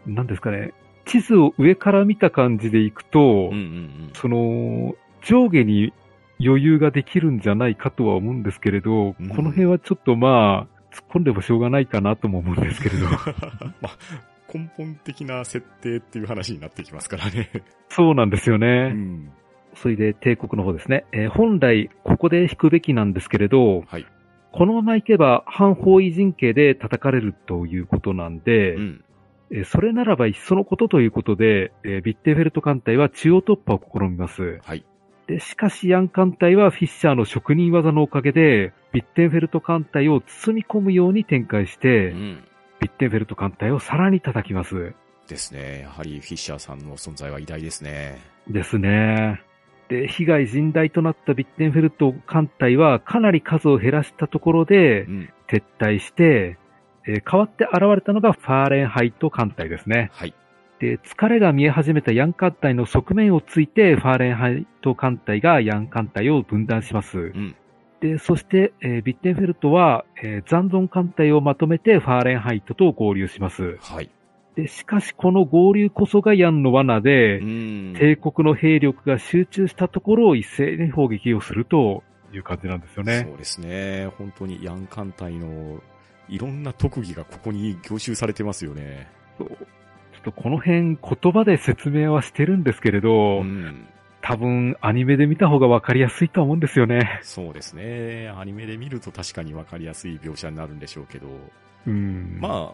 Speaker 2: なんですかね、地図を上から見た感じでいくと、
Speaker 1: うんうんうん。
Speaker 2: その、上下に余裕ができるんじゃないかとは思うんですけれど、
Speaker 1: うん
Speaker 2: この辺はちょっとまあ、突っ込んでもしょうがないかなとも思うんですけれど。[laughs]
Speaker 1: まあ、根本的な設定っていう話になってきますからね。
Speaker 2: そうなんですよ
Speaker 1: う
Speaker 2: ね。
Speaker 1: ん。
Speaker 2: それで帝国の方ですね。えー本来、ここで引くべきなんですけれど、
Speaker 1: はい。
Speaker 2: このまま行けば反方位陣形で叩かれるということなんで、
Speaker 1: うん。
Speaker 2: えーそれならばいっそのことということで、えービッテンフェルト艦隊は中央突破を試みます。
Speaker 1: はい。
Speaker 2: で、しかしヤン艦隊はフィッシャーの職人技のおかげで、ビッテンフェルト艦隊を包み込むように展開して、
Speaker 1: うん。
Speaker 2: ビッテンフェルト艦隊をさらに叩きます。
Speaker 1: ですね。やはりフィッシャーさんの存在は偉大ですね。
Speaker 2: ですね。で、被害甚大となったビッテンフェルト艦隊はかなり数を減らしたところで
Speaker 1: うん。
Speaker 2: 撤退して、えー代わって現れたのがファーレンハイト艦隊ですね。
Speaker 1: はい。
Speaker 2: で、疲れが見え始めたヤン艦隊の側面をついて、ファーレンハイト艦隊がヤン艦隊を分断します。
Speaker 1: うん。
Speaker 2: で、そして、えービッテンフェルトは、えー残存艦隊をまとめてファーレンハイトと合流します。
Speaker 1: はい。
Speaker 2: で、しかしこの合流こそがヤンの罠で、
Speaker 1: うん。
Speaker 2: 帝国の兵力が集中したところを一斉に砲撃をするという感じなんですよね。
Speaker 1: そうですね。本当にヤン艦隊のいろんな特技がここに凝集されてますよね。
Speaker 2: そうとこの辺言葉で説明はしてるんですけれど、
Speaker 1: うん。
Speaker 2: 多分アニメで見た方がわかりやすいとは思うんですよね。
Speaker 1: そうですね。アニメで見ると確かにわかりやすい描写になるんでしょうけど、
Speaker 2: うん。
Speaker 1: まあ、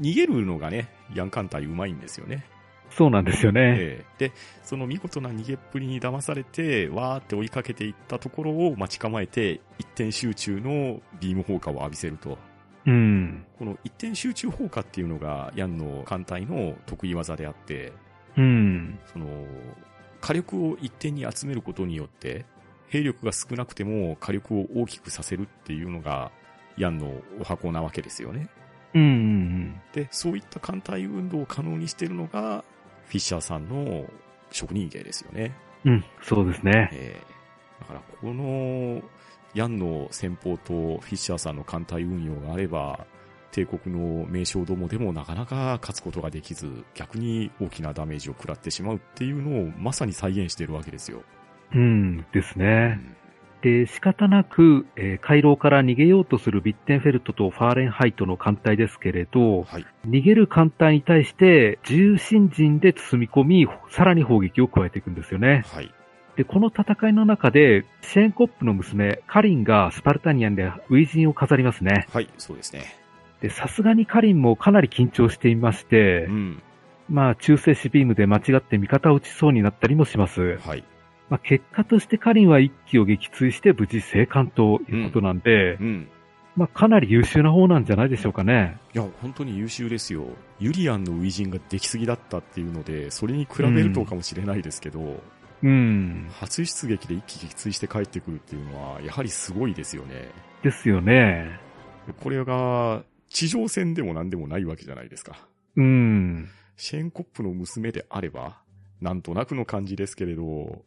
Speaker 1: 逃げるのがね、ヤン艦隊うまいんですよね。
Speaker 2: そうなんですよね。
Speaker 1: ええで、その見事な逃げっぷりに騙されて、わーって追いかけていったところを待ち構えて、一点集中のビーム放火を浴びせると。
Speaker 2: うん。
Speaker 1: この一点集中放火っていうのが、ヤンの艦隊の得意技であって、
Speaker 2: うん。
Speaker 1: その、火力を一点に集めることによって、兵力が少なくても火力を大きくさせるっていうのが、ヤンのお箱なわけですよね。
Speaker 2: うんうん
Speaker 1: で、そういった艦隊運動を可能にしているのが、フィッシャーさんの職人芸ですよね。
Speaker 2: うん。うん。そうですね。
Speaker 1: えーだから、この、ヤンの戦法とフィッシャーさんの艦隊運用があれば、帝国の名将どもでもなかなか勝つことができず、逆に大きなダメージを食らってしまうっていうのをまさに再現しているわけですよ。
Speaker 2: うん。です
Speaker 1: う
Speaker 2: ね。
Speaker 1: ん
Speaker 2: で、仕方なく、えー回廊から逃げようとするビッテンフェルトとファーレンハイトの艦隊ですけれど、
Speaker 1: はい。
Speaker 2: 逃げる艦隊に対して重心陣で包み込み、さらに砲撃を加えていくんですよね。
Speaker 1: はい。
Speaker 2: で、この戦いの中で、シェーンコップの娘、カリンがスパルタニアンで初陣を飾りますね。
Speaker 1: はい、そうですね。
Speaker 2: で、さすがにカリンもかなり緊張していまして
Speaker 1: う、ん。
Speaker 2: まあ、中性子ビームで間違って味方を撃ちそうになったりもします。
Speaker 1: はい。
Speaker 2: まあ、結果としてカリンは一機を撃墜して無事生還ということなんで、
Speaker 1: うん。
Speaker 2: まあ、かなり優秀な方なんじゃないでしょうかね。
Speaker 1: いや、本当に優秀ですよ。ユリアンの初陣ができすぎだったっていうので、それに比べるとかもしれないですけど、
Speaker 2: うん。
Speaker 1: 初出撃で一気撃墜して帰ってくるっていうのは、やはりすごいですよね。
Speaker 2: ですよね。
Speaker 1: これが、地上戦でも何でもないわけじゃないですか。
Speaker 2: うん。
Speaker 1: シェーンコップの娘であれば、なんとなくの感じですけれど、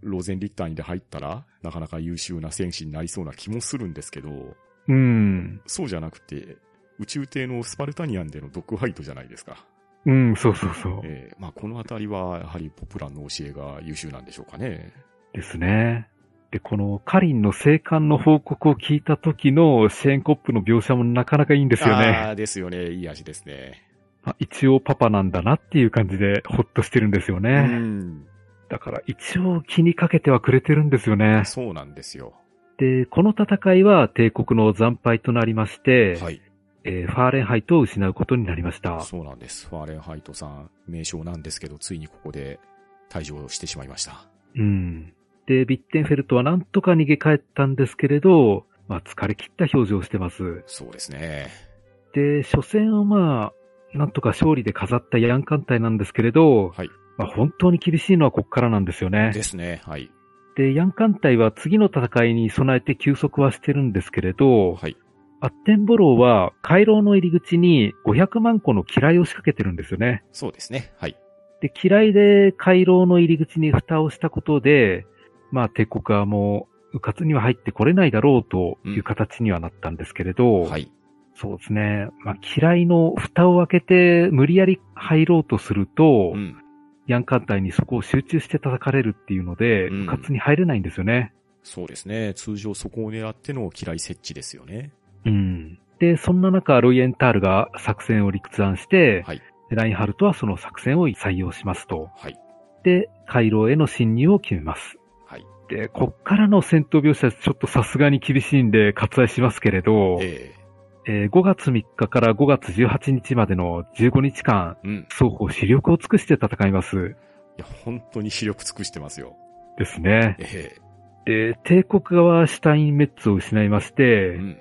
Speaker 1: ローゼンリッターにで入ったら、なかなか優秀な戦士になりそうな気もするんですけど、
Speaker 2: うん。
Speaker 1: そうじゃなくて、宇宙艇のスパルタニアンでのドッグファイトじゃないですか。
Speaker 2: うん、そうそうそう。
Speaker 1: ええまあこのあたりは、やはりポプランの教えが優秀なんでしょうかね。
Speaker 2: ですね。で、このカリンの生還の報告を聞いた時のシェーンコップの描写もなかなかいいんですよね。
Speaker 1: ああ、ですよね。いい味ですね。
Speaker 2: まあ一応パパなんだなっていう感じでほっとしてるんですよ
Speaker 1: う
Speaker 2: ね。
Speaker 1: ん。
Speaker 2: だから一応気にかけてはくれてるんですよね。
Speaker 1: そうなんですよ。
Speaker 2: で、この戦いは帝国の惨敗となりまして、
Speaker 1: はい。
Speaker 2: えーファーレンハイトを失うことになりました。
Speaker 1: そうなんです。ファーレンハイトさん、名将なんですけど、ついにここで退場してしまいました。
Speaker 2: うん。で、ビッテンフェルトはなんとか逃げ帰ったんですけれど、まあ疲れ切った表情をしてます。
Speaker 1: そうですね。
Speaker 2: で、初戦をまあ、なんとか勝利で飾ったヤン艦隊なんですけれど、
Speaker 1: はい。
Speaker 2: まあ本当に厳しいのはここからなんですよね。
Speaker 1: ですね。はい。
Speaker 2: で、ヤン艦隊は次の戦いに備えて休息はしてるんですけれど、
Speaker 1: はい。
Speaker 2: アッテンボローは回廊の入り口に500万個の機雷を仕掛けてるんですよね。
Speaker 1: そうですね。はい。
Speaker 2: で、機雷で回廊の入り口に蓋をしたことで、まあ帝国はもう、迂闊には入ってこれないだろうという形にはなったんですけれど、
Speaker 1: はい。
Speaker 2: そうですね。まあ、機雷の蓋を開けて無理やり入ろうとすると、
Speaker 1: うん。
Speaker 2: ヤン艦隊にそこを集中して叩かれるっていうので、
Speaker 1: うん
Speaker 2: 迂闊に入れないんですよね。
Speaker 1: そうですね。通常そこを狙っての機雷設置ですよね。
Speaker 2: うん。で、そんな中、ロイエンタールが作戦を理屈案して、
Speaker 1: はい。
Speaker 2: ラインハルトはその作戦を採用しますと。
Speaker 1: はい。
Speaker 2: で、回廊への侵入を決めます。
Speaker 1: はい。
Speaker 2: で、こっからの戦闘描写ちょっとさすがに厳しいんで割愛しますけれど、
Speaker 1: え
Speaker 2: えー5月3日から5月18日までの15日間、
Speaker 1: えうん。
Speaker 2: 双方視力を尽くして戦います。
Speaker 1: いや、本当に視力尽くしてますよ。
Speaker 2: ですね。
Speaker 1: え
Speaker 2: で、帝国側はシュタインメッツを失いまし
Speaker 1: え
Speaker 2: て
Speaker 1: う、ん。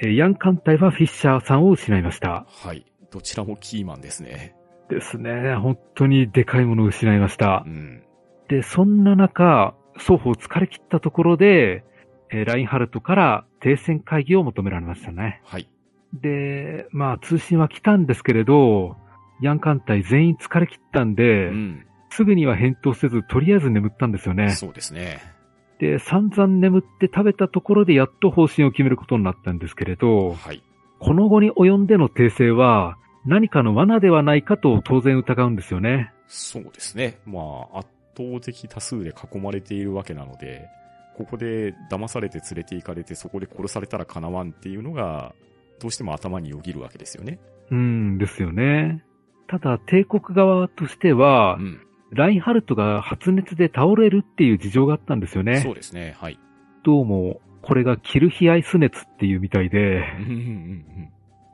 Speaker 2: えーヤン艦隊はフィッシャーさんを失いました。
Speaker 1: はい。どちらもキーマンですね。
Speaker 2: ですね。本当にでかいものを失いました
Speaker 1: う。ん。
Speaker 2: で、そんな中、双方疲れ切ったところで、えーラインハルトから停戦会議を求められましたね。
Speaker 1: はい。
Speaker 2: で、まあ通信は来たんですけれど、ヤン艦隊全員疲れ切ったんで、
Speaker 1: うん。
Speaker 2: すぐには返答せず、とりあえず眠ったんですよね。
Speaker 1: そうですね。
Speaker 2: で、散々眠って食べたところでやっと方針を決めることになったんですけれど、
Speaker 1: はい。
Speaker 2: この後に及んでの訂正は何かの罠ではないかと当然疑うんですよね。
Speaker 1: そうですね。まあ、圧倒的多数で囲まれているわけなので、ここで騙されて連れて行かれてそこで殺されたらかなわんっていうのが、どうしても頭によぎるわけですよね。
Speaker 2: うんですよね。ただ、帝国側としては
Speaker 1: う、ん。
Speaker 2: ラインハルトが発熱で倒れるっていう事情があったんですよね。
Speaker 1: そうですね。はい。
Speaker 2: どうも、これがキルヒアイス熱っていうみたいで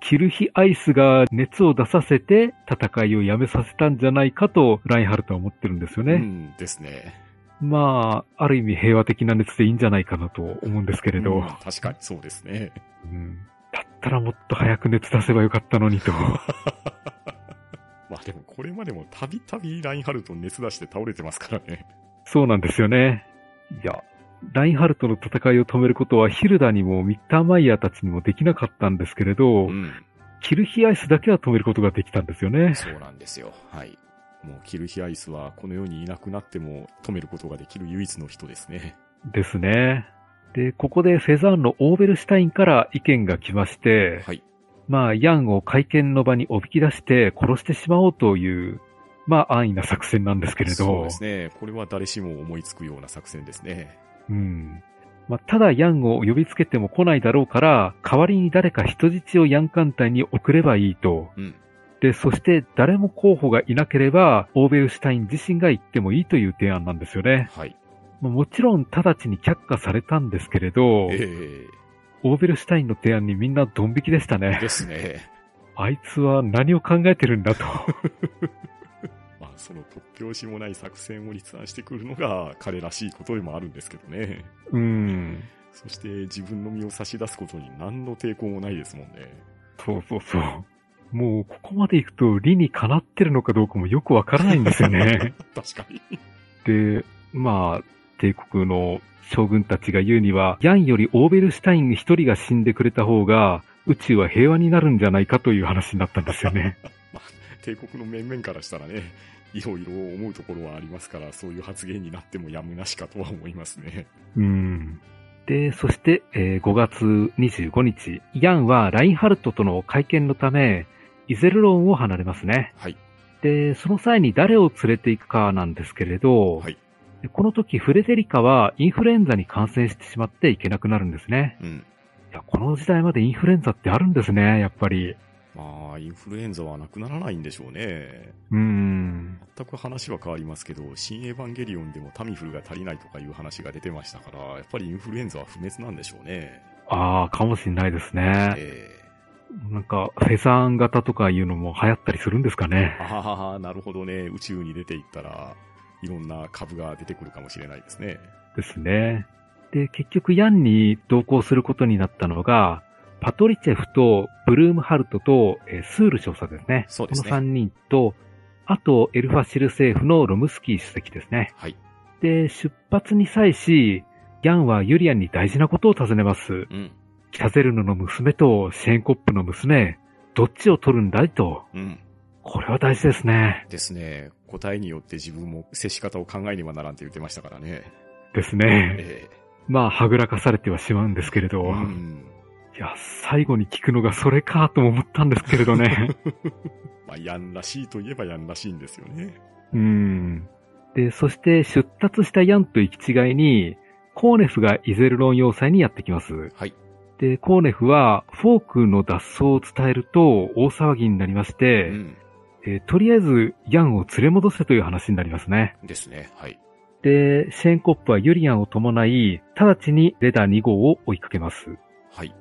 Speaker 2: キルヒアイスが熱を出させて戦いをやめさせたんじゃないかとラインハルトは思ってるんですよ
Speaker 1: うん。
Speaker 2: ね。
Speaker 1: うんですね。
Speaker 2: まあ、ある意味平和的な熱でいいんじゃないかなと思うんですけれど、
Speaker 1: うん確かにそうですね。
Speaker 2: うんだったらもっと早く熱出せばよかったのにと。[laughs]
Speaker 1: まあでもこれまでもたびたびラインハルト熱出して倒れてますからね。
Speaker 2: そうなんですよね。いや、ラインハルトの戦いを止めることはヒルダにもミッターマイヤーたちにもできなかったんですけれど、
Speaker 1: うん。
Speaker 2: キルヒアイスだけは止めることができたんですよね。
Speaker 1: そうなんですよ。はい。もうキルヒアイスはこの世にいなくなっても止めることができる唯一の人ですね。
Speaker 2: ですね。で、ここでフェザーンのオーベルシュタインから意見が来まして、
Speaker 1: はい。
Speaker 2: まあ、ヤンを会見の場におびき出して殺してしまおうという、まあ、安易な作戦なんですけれど。
Speaker 1: そうですね。これは誰しも思いつくような作戦ですね。
Speaker 2: うん。まあ、ただヤンを呼びつけても来ないだろうから、代わりに誰か人質をヤン艦隊に送ればいいと。
Speaker 1: うん。
Speaker 2: で、そして誰も候補がいなければ、オーベルシュタイン自身が行ってもいいという提案なんですよね。
Speaker 1: はい。
Speaker 2: まあもちろん直ちに却下されたんですけれど、
Speaker 1: ええ
Speaker 2: オーベルシュタインの提案にみんなドン引きでしたね。
Speaker 1: ですね。
Speaker 2: あいつは何を考えてるんだと。[laughs]
Speaker 1: まあ、その突拍子もない作戦を立案してくるのが彼らしいことでもあるんですけどね。
Speaker 2: うん。
Speaker 1: そして自分の身を差し出すことに何の抵抗もないですもんね。
Speaker 2: そうそうそう。もうここまで行くと理にかなってるのかどうかもよくわからないんですよね。[laughs]
Speaker 1: 確かに。
Speaker 2: で、まあ、帝国の将軍たちが言うには、ヤンよりオーベルシュタイン一人が死んでくれた方が、宇宙は平和になるんじゃないかという話になったんですよね。[laughs]
Speaker 1: 帝国の面々からしたらね、いろいろ思うところはありますから、そういう発言になってもやむなしかとは思いますね。
Speaker 2: うん。で、そして、えー5月25日、ヤンはラインハルトとの会見のため、イゼルロンを離れますね。
Speaker 1: はい。
Speaker 2: で、その際に誰を連れて行くかなんですけれど、
Speaker 1: はい。
Speaker 2: この時フレデリカはインフルエンザに感染してしまっていけなくなるんですね。
Speaker 1: うん。
Speaker 2: いや、この時代までインフルエンザってあるんですね、やっぱり。
Speaker 1: まあ、インフルエンザはなくならないんでしょうね。
Speaker 2: うーん。
Speaker 1: 全く話は変わりますけど、新エヴァンゲリオンでもタミフルが足りないとかいう話が出てましたから、やっぱりインフルエンザは不滅なんでしょうね。
Speaker 2: ああ、かもしんないですね。
Speaker 1: え
Speaker 2: なんか、フェザーン型とかいうのも流行ったりするんですかね
Speaker 1: え。ああ、なるほどね。宇宙に出ていったら、いろんな株が出てくるかもしれないですね。
Speaker 2: ですね。で、結局ヤンに同行することになったのが、パトリチェフとブルームハルトと、えースール少佐ですね。
Speaker 1: そうですね
Speaker 2: この3人と、あとエルファシル政府のロムスキー主席ですね。
Speaker 1: はい。
Speaker 2: で、出発に際し、ヤンはユリアンに大事なことを尋ねます。
Speaker 1: うん。
Speaker 2: キャゼルヌの娘とシェーンコップの娘、どっちを取るんだいと。
Speaker 1: うん。
Speaker 2: これは大事ですね。
Speaker 1: ですね。答えによって自分も接し方を考えねばならんって言ってましたからね。
Speaker 2: ですね。
Speaker 1: え
Speaker 2: まあ、はぐらかされてはしまうんですけれど。
Speaker 1: えうん。
Speaker 2: いや、最後に聞くのがそれかとも思ったんですけれどね。[laughs]
Speaker 1: まあ、ヤンらしいといえばヤンらしいんですよね。
Speaker 2: うん。で、そして出立したヤンと行き違いに、コーネフがイゼルロン要塞にやってきます。
Speaker 1: はい。
Speaker 2: で、コーネフはフォークの脱走を伝えると大騒ぎになりまし
Speaker 1: う
Speaker 2: て、
Speaker 1: ん。
Speaker 2: えーとりあえずヤンを連れ戻せという話になりますね。
Speaker 1: ですね。はい。
Speaker 2: で、シェーンコップはユリアンを伴い、直ちにレダー2号を追いかけます。
Speaker 1: はい。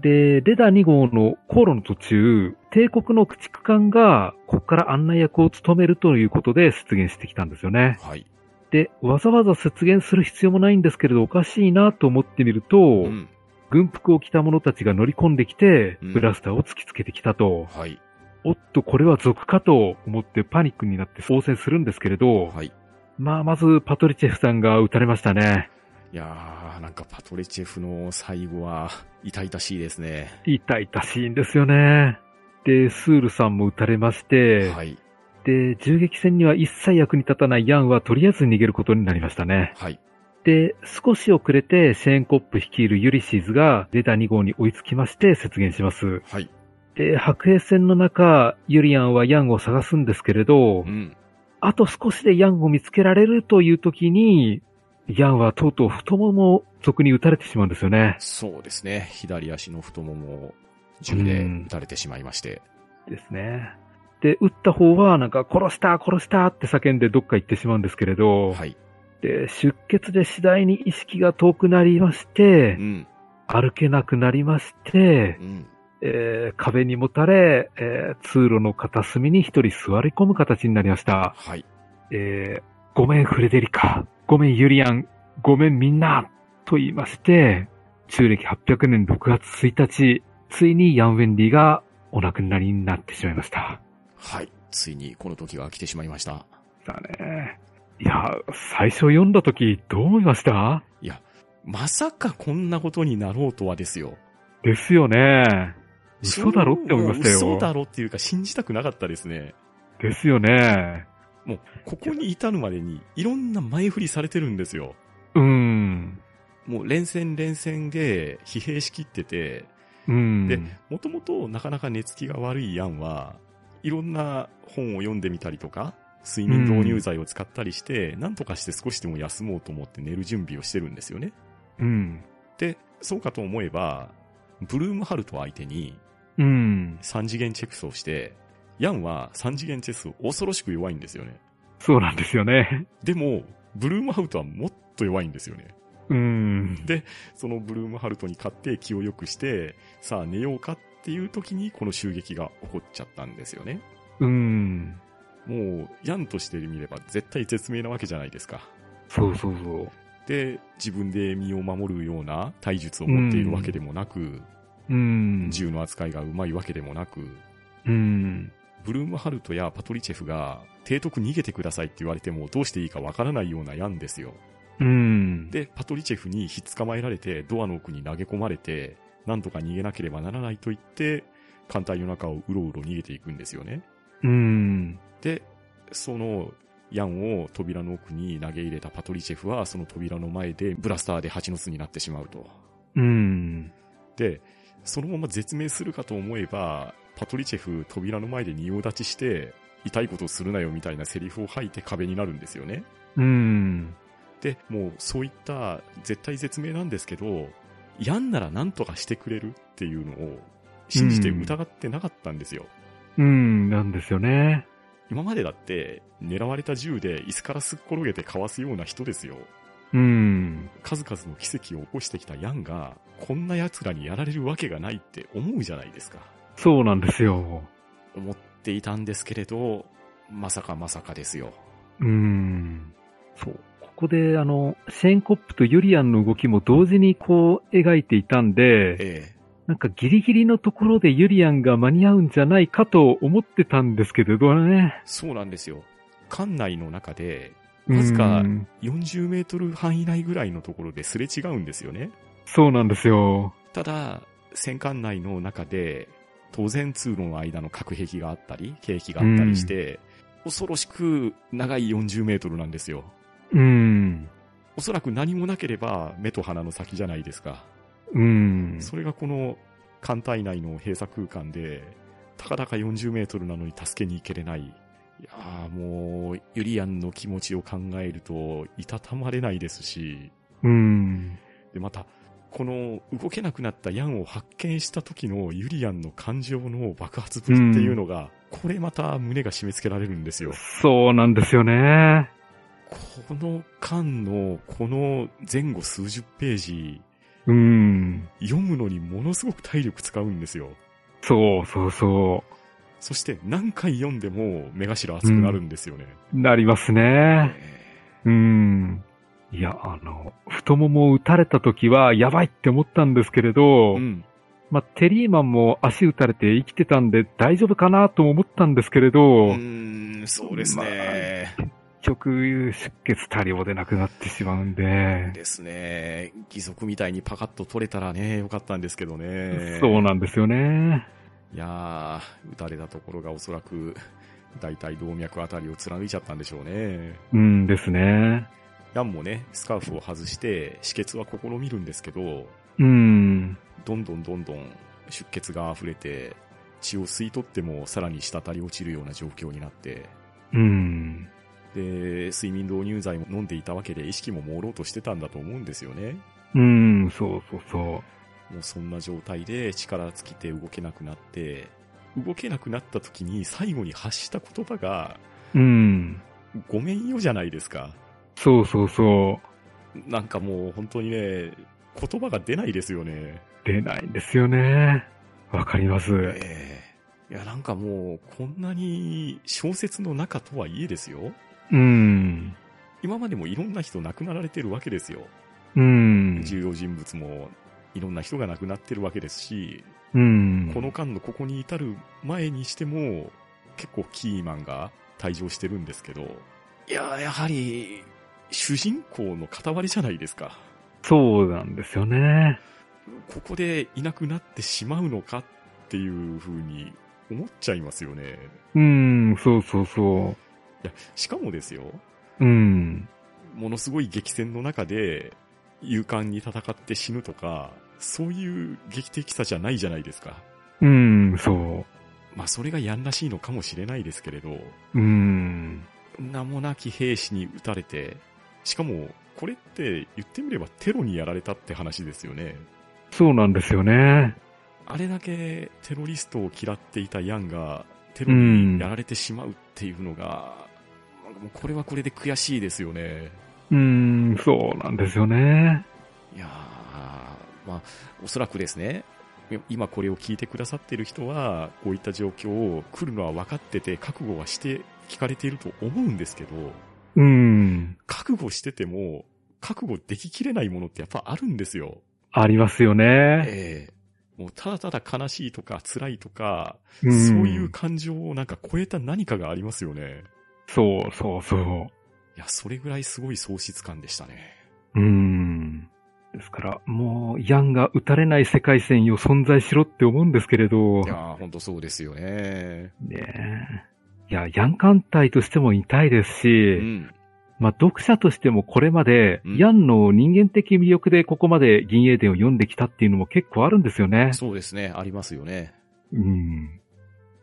Speaker 2: で、レダー2号の航路の途中、帝国の駆逐艦が、ここから案内役を務めるということで出現してきたんですよね。
Speaker 1: はい。
Speaker 2: で、わざわざ出現する必要もないんですけれど、おかしいなと思ってみると、
Speaker 1: うん。
Speaker 2: 軍服を着た者たちが乗り込んできて
Speaker 1: うん、
Speaker 2: ブラスターを突きつけてきたと、
Speaker 1: はい。
Speaker 2: おっと、これは賊かと思ってパニックになって応戦するんですけれど、
Speaker 1: はい。
Speaker 2: まあ、まずパトリチェフさんが撃たれましたね。
Speaker 1: いやー、なんかパトレチェフの最後は痛々しいですね。
Speaker 2: 痛々しいんですよね。で、スールさんも撃たれまして、
Speaker 1: はい。
Speaker 2: で、銃撃戦には一切役に立たないヤンはとりあえず逃げることになりましたね。
Speaker 1: はい。
Speaker 2: で、少し遅れてシェーンコップ率いるユリシーズがレダー2号に追いつきまして接現します。
Speaker 1: はい。
Speaker 2: で、白兵戦の中、ユリアンはヤンを探すんですけれど
Speaker 1: う、ん。
Speaker 2: あと少しでヤンを見つけられるという時に、ヤンはとうとう太ももを賊に撃たれてしまうんですよね。
Speaker 1: そうですね。左足の太ももを銃で撃たれてしまいまして。
Speaker 2: ですね。で、撃った方はなんか殺した殺したって叫んでどっか行ってしまうんですけれど、
Speaker 1: はい。
Speaker 2: で、出血で次第に意識が遠くなりまして
Speaker 1: う、ん。
Speaker 2: 歩けなくなりまして
Speaker 1: う、ん。
Speaker 2: えー壁にもたれ、えー通路の片隅に一人座り込む形になりました。
Speaker 1: はい。
Speaker 2: えーごめんフレデリカ、ごめんユリアン、ごめんみんな、と言いまして、中暦800年6月1日、ついにヤン・ウェンディがお亡くなりになってしまいました。
Speaker 1: はい。ついにこの時が来てしまいました。
Speaker 2: だね。いや、最初読んだ時どう思いました？
Speaker 1: いや、まさかこんなことになろうとはですよ。
Speaker 2: ですよね。嘘だろって思いましたよ。
Speaker 1: 嘘だろっていうか信じたくなかったですね。
Speaker 2: ですよね。
Speaker 1: もう、ここに至るまでにいろんな前振りされてるんですよ。
Speaker 2: うん。
Speaker 1: もう連戦連戦で疲弊しきってて、
Speaker 2: うん。
Speaker 1: でもともとなかなか寝つきが悪いヤンは、いろんな本を読んでみたりとか、睡眠導入剤を使ったりして、なんとかして少しでも休もうと思って寝る準備をしてるんですよね。
Speaker 2: うん。
Speaker 1: で、そうかと思えば、ブルームハルト相手に
Speaker 2: うん。
Speaker 1: 3次元チェスをして、ヤンは3次元チェス恐ろしく弱いんですよね。
Speaker 2: そうなんですよね。
Speaker 1: でも、ブルームハルトはもっと弱いんですよね。
Speaker 2: うん。
Speaker 1: そのブルームハルトに勝って気を良くして、さあ寝ようかっていう時にこの襲撃が起こっちゃったんですよね。
Speaker 2: うん。
Speaker 1: もう、ヤンとしてみれば絶対絶命なわけじゃないですか。
Speaker 2: そうそうそう。
Speaker 1: で、自分で身を守るような体術を持っているわけでもなく、
Speaker 2: うん。
Speaker 1: 銃の扱いがうまいわけでもなく、
Speaker 2: うん。
Speaker 1: ブルームハルトやパトリチェフが、提督逃げてくださいって言われてもどうしていいかわからないようなヤンですよ。
Speaker 2: うん。
Speaker 1: で、パトリチェフにひっ捕まえられて、ドアの奥に投げ込まれて、なんとか逃げなければならないと言って、艦隊の中をうろうろ逃げていくんですよね。
Speaker 2: うん。
Speaker 1: で、その、ヤンを扉の奥に投げ入れたパトリチェフは、その扉の前でブラスターで蜂の巣になってしまうと。
Speaker 2: うん。
Speaker 1: で、そのまま絶命するかと思えば、パトリチェフ扉の前で仁王立ちして、痛いことをするなよみたいなセリフを吐いて壁になるんですよね。
Speaker 2: うん。
Speaker 1: で、もうそういった絶対絶命なんですけど、ヤンなら何とかしてくれるっていうのを信じて疑ってなかったんですよ。
Speaker 2: うん、なんですよね。
Speaker 1: 今までだって、狙われた銃で椅子からすっ転げてかわすような人ですよ。
Speaker 2: うん。
Speaker 1: 数々の奇跡を起こしてきたヤンが、こんな奴らにやられるわけがないって思うじゃないですか。
Speaker 2: そうなんですよ。
Speaker 1: 思っていたんですけれど、まさかまさかですよ。
Speaker 2: うん。そう。ここで、あの、シェーンコップとユリアンの動きも同時にこう描いていたんで、
Speaker 1: え
Speaker 2: なんかギリギリのところでユリアンが間に合うんじゃないかと思ってたんですけれどね
Speaker 1: え。そうなんですよ。館内の中で、わずか
Speaker 2: うん
Speaker 1: 40メートル範囲内ぐらいのところですれ違うんですよね。
Speaker 2: そうなんですよ。
Speaker 1: ただ、戦艦内の中で、当然通路の間の隔壁があったり、景気があったりして、恐ろしく長い40メートルなんですよ。
Speaker 2: うん。
Speaker 1: おそらく何もなければ目と鼻の先じゃないですか。
Speaker 2: うん。
Speaker 1: それがこの艦隊内の閉鎖空間で、たかだか40メートルなのに助けに行けれない。いやーもう、ユリアンの気持ちを考えると、いたたまれないですし、
Speaker 2: うん。
Speaker 1: で、また、この動けなくなったヤンを発見した時のユリアンの感情の爆発ぶりっていうのが、これまた胸が締め付けられるんですよ。
Speaker 2: そうなんですよね。
Speaker 1: この間の、この前後数十ページ、
Speaker 2: うん。
Speaker 1: 読むのにものすごく体力使うんですよ。
Speaker 2: そうそうそ
Speaker 1: そして何回読んでも目頭熱くなるんですよね。
Speaker 2: う。なりますね。うん。いや、あの、太ももを打たれた時はやばいって思ったんですけれど、
Speaker 1: うん。
Speaker 2: まあ、テリーマンも足打たれて生きてたんで大丈夫かなとも思ったんですけれ
Speaker 1: う
Speaker 2: ど、
Speaker 1: ーん、そうですね。
Speaker 2: 結局、出血多量で亡くなってしまうんで、
Speaker 1: ですね。義足みたいにパカッと取れたらね、よかったんですけどね。
Speaker 2: そうなんですよね。
Speaker 1: いやー、撃たれたところがおそらく、[laughs] 大体動脈あたりを貫いちゃったんでしょうね。
Speaker 2: うんですね。
Speaker 1: ヤンもね、スカーフを外して、止血は試みるんですけど、
Speaker 2: うん。
Speaker 1: どんどんどんどん出血が溢れて、血を吸い取ってもさらに滴り落ちるような状況になって、
Speaker 2: うん。
Speaker 1: で、睡眠導入剤も飲んでいたわけで意識も朦朧としてたんだと思うんですよね。
Speaker 2: うん、そうそうそ
Speaker 1: もうそんな状態で力尽きて動けなくなって、動けなくなった時に最後に発した言葉が、
Speaker 2: う。うん。
Speaker 1: ごめんよじゃないですか。
Speaker 2: そうそうそう。
Speaker 1: なんかもう本当にね、言葉が出ないですよね。
Speaker 2: 出ないんですよね。わかります。
Speaker 1: ええいや、なんかもう、こんなに小説の中とはいえですよ。
Speaker 2: うん。
Speaker 1: 今までもいろんな人亡くなられてるわけですよ。
Speaker 2: うん。
Speaker 1: 重要人物もいろんな人が亡くなってるわけですし、
Speaker 2: うん。
Speaker 1: この間のここに至る前にしても、結構キーマンが退場してるんですけど、いや、やはり、主人公の塊じゃないですか。
Speaker 2: そうなんですよね。
Speaker 1: ここでいなくなってしまうのかっていう風に思っちゃいますよね。
Speaker 2: うん、そうそうそ
Speaker 1: いや、しかもですよ、
Speaker 2: う。うん。
Speaker 1: ものすごい激戦の中で、勇敢に戦って死ぬとか、そういう劇的さじゃないじゃないですか。
Speaker 2: うん、そ
Speaker 1: まあ、それがやんらしいのかもしれないですけれど、
Speaker 2: う。うん。
Speaker 1: 名もなき兵士に撃たれて、しかも、これって言ってみればテロにやられたって話ですよね。
Speaker 2: そうなんですよね。
Speaker 1: あれだけテロリストを嫌っていたヤンがテロにやられてしまうっていうのが、もうこれはこれで悔しいですよね。
Speaker 2: うん、そうなんですよね。
Speaker 1: いやー、まあ、おそらくですね、今これを聞いてくださっている人は、こういった状況を来るのは分かってて、覚悟はして聞かれていると思うんですけど、
Speaker 2: うん。
Speaker 1: 覚悟してても、覚悟でききれないものってやっぱあるんですよ。
Speaker 2: ありますよね。
Speaker 1: ええもうただただ悲しいとか辛いとか、
Speaker 2: うん
Speaker 1: そういう感情をなんか超えた何かがありますよね。
Speaker 2: そうそうそう。
Speaker 1: いや、それぐらいすごい喪失感でしたね。
Speaker 2: うん。ですから、もう、ヤンが撃たれない世界線よ存在しろって思うんですけれど、
Speaker 1: いやー、ほんとそうですよね。
Speaker 2: ねえいや、ヤン艦隊としても痛いです
Speaker 1: う
Speaker 2: し、
Speaker 1: ん。
Speaker 2: まあ、読者としてもこれまで、
Speaker 1: うん
Speaker 2: ヤンの人間的魅力でここまで銀英伝を読んできたっていうのも結構あるんですよね。
Speaker 1: そうですね、ありますよね。
Speaker 2: うん。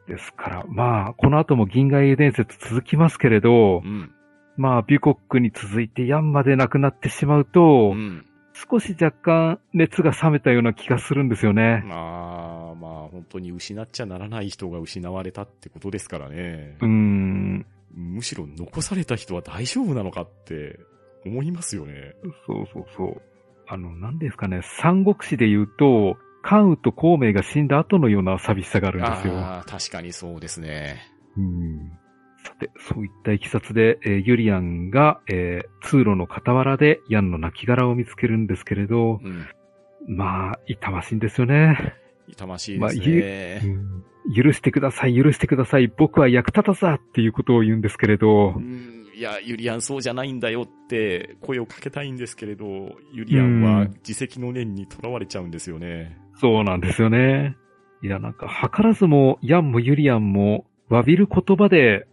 Speaker 2: ですから、まあ、この後も銀河英伝説続きますけれど
Speaker 1: う、ん。
Speaker 2: まあ、ビュコックに続いてヤンまで亡くなってしまうと、
Speaker 1: うん。
Speaker 2: 少し若干熱が冷めたような気がするんですよね。
Speaker 1: まあ、まあ、本当に失っちゃならない人が失われたってことですからね。
Speaker 2: うーん。
Speaker 1: むしろ残された人は大丈夫なのかって思いますよね。
Speaker 2: そうそうそう。あの、何ですかね、三国志で言うと、関羽と孔明が死んだ後のような寂しさがあるんですよ。
Speaker 1: ああ、確かにそうですね。
Speaker 2: うんさて、そういったいきさつで、えーユリアンが、えー通路の傍らでヤンの亡骸を見つけるんですけれど、
Speaker 1: うん。
Speaker 2: まあ、痛ましいんですよね。
Speaker 1: 痛ましいですね。
Speaker 2: うん許してください、許してください、僕は役立たずだっていうことを言うんですけれど
Speaker 1: う、んいや、ユリアンそうじゃないんだよって声をかけたいんですけれど、ユリアンは自責の念にとらわれちゃうんですよね。
Speaker 2: そうなんですよね。いや、なんか、図らずも、ヤンもユリアンも、詫びる言葉で、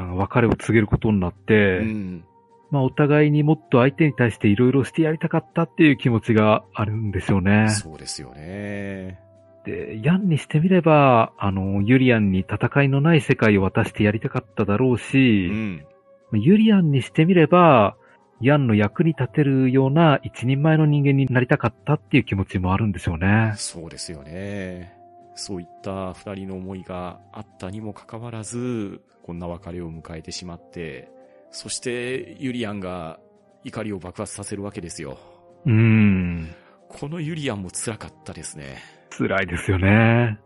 Speaker 2: 別れを告げることになって、
Speaker 1: うん。
Speaker 2: まあ、お互いにもっと相手に対していろいろしてやりたかったっていう気持ちがあるんですよね。
Speaker 1: そうですよね。
Speaker 2: で、ヤンにしてみれば、あの、ユリアンに戦いのない世界を渡してやりたかっただろう
Speaker 1: う
Speaker 2: し、
Speaker 1: ん。
Speaker 2: ユリアンにしてみれば、ヤンの役に立てるような一人前の人間になりたかったっていう気持ちもあるんでしょうね。
Speaker 1: そうですよね。そういった二人の思いがあったにもかかわらず、こんな別れを迎えてしまって、そしてユリアンが怒りを爆発させるわけですよ。
Speaker 2: うーん。
Speaker 1: このユリアンも辛かったですね。
Speaker 2: 辛いですよね。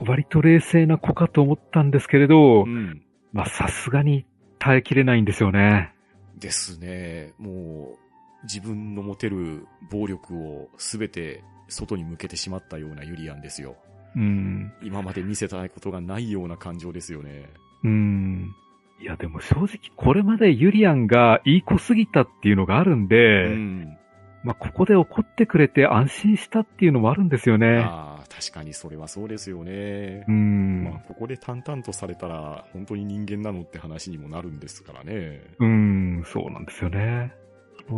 Speaker 2: 割と冷静な子かと思ったんですけれど、
Speaker 1: うん。
Speaker 2: まあさすがに耐えきれないんですよね。
Speaker 1: ですね。もう、自分の持てる暴力をすべて外に向けてしまったようなユリアンですよ。
Speaker 2: うん。
Speaker 1: 今まで見せたことがないような感情ですよね。
Speaker 2: うん。いやでも正直これまでユリアンがいい子すぎたっていうのがあるんで、
Speaker 1: うん。
Speaker 2: まあここで怒ってくれて安心したっていうのもあるんですよね。
Speaker 1: ああ、確かにそれはそうですよね。
Speaker 2: うん。
Speaker 1: まあ、ここで淡々とされたら、本当に人間なのって話にもなるんですからね。
Speaker 2: うん、そうなんですよね。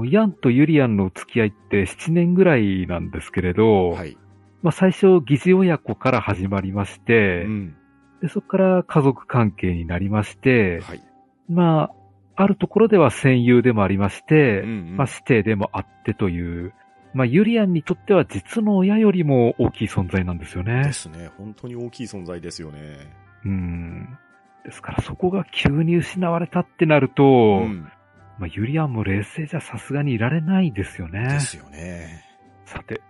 Speaker 2: ヤンとユリアンの付き合いって7年ぐらいなんですけれど、
Speaker 1: はい。
Speaker 2: まあ最初疑似親子から始まりまして、
Speaker 1: うん。
Speaker 2: でそこから家族関係になりまして、
Speaker 1: はい。
Speaker 2: まあ、あるところでは戦友でもありまして、
Speaker 1: うんうん
Speaker 2: まあ師弟でもあってという、まあユリアンにとっては実の親よりも大きい存在なんですよね
Speaker 1: で。すね。本当に大きい存在ですよね。
Speaker 2: うん。ですからそこが急に失われたってなると、
Speaker 1: うん。
Speaker 2: まあユリアンも冷静じゃさすがにいられないですよね
Speaker 1: で。すよね。
Speaker 2: さて、えー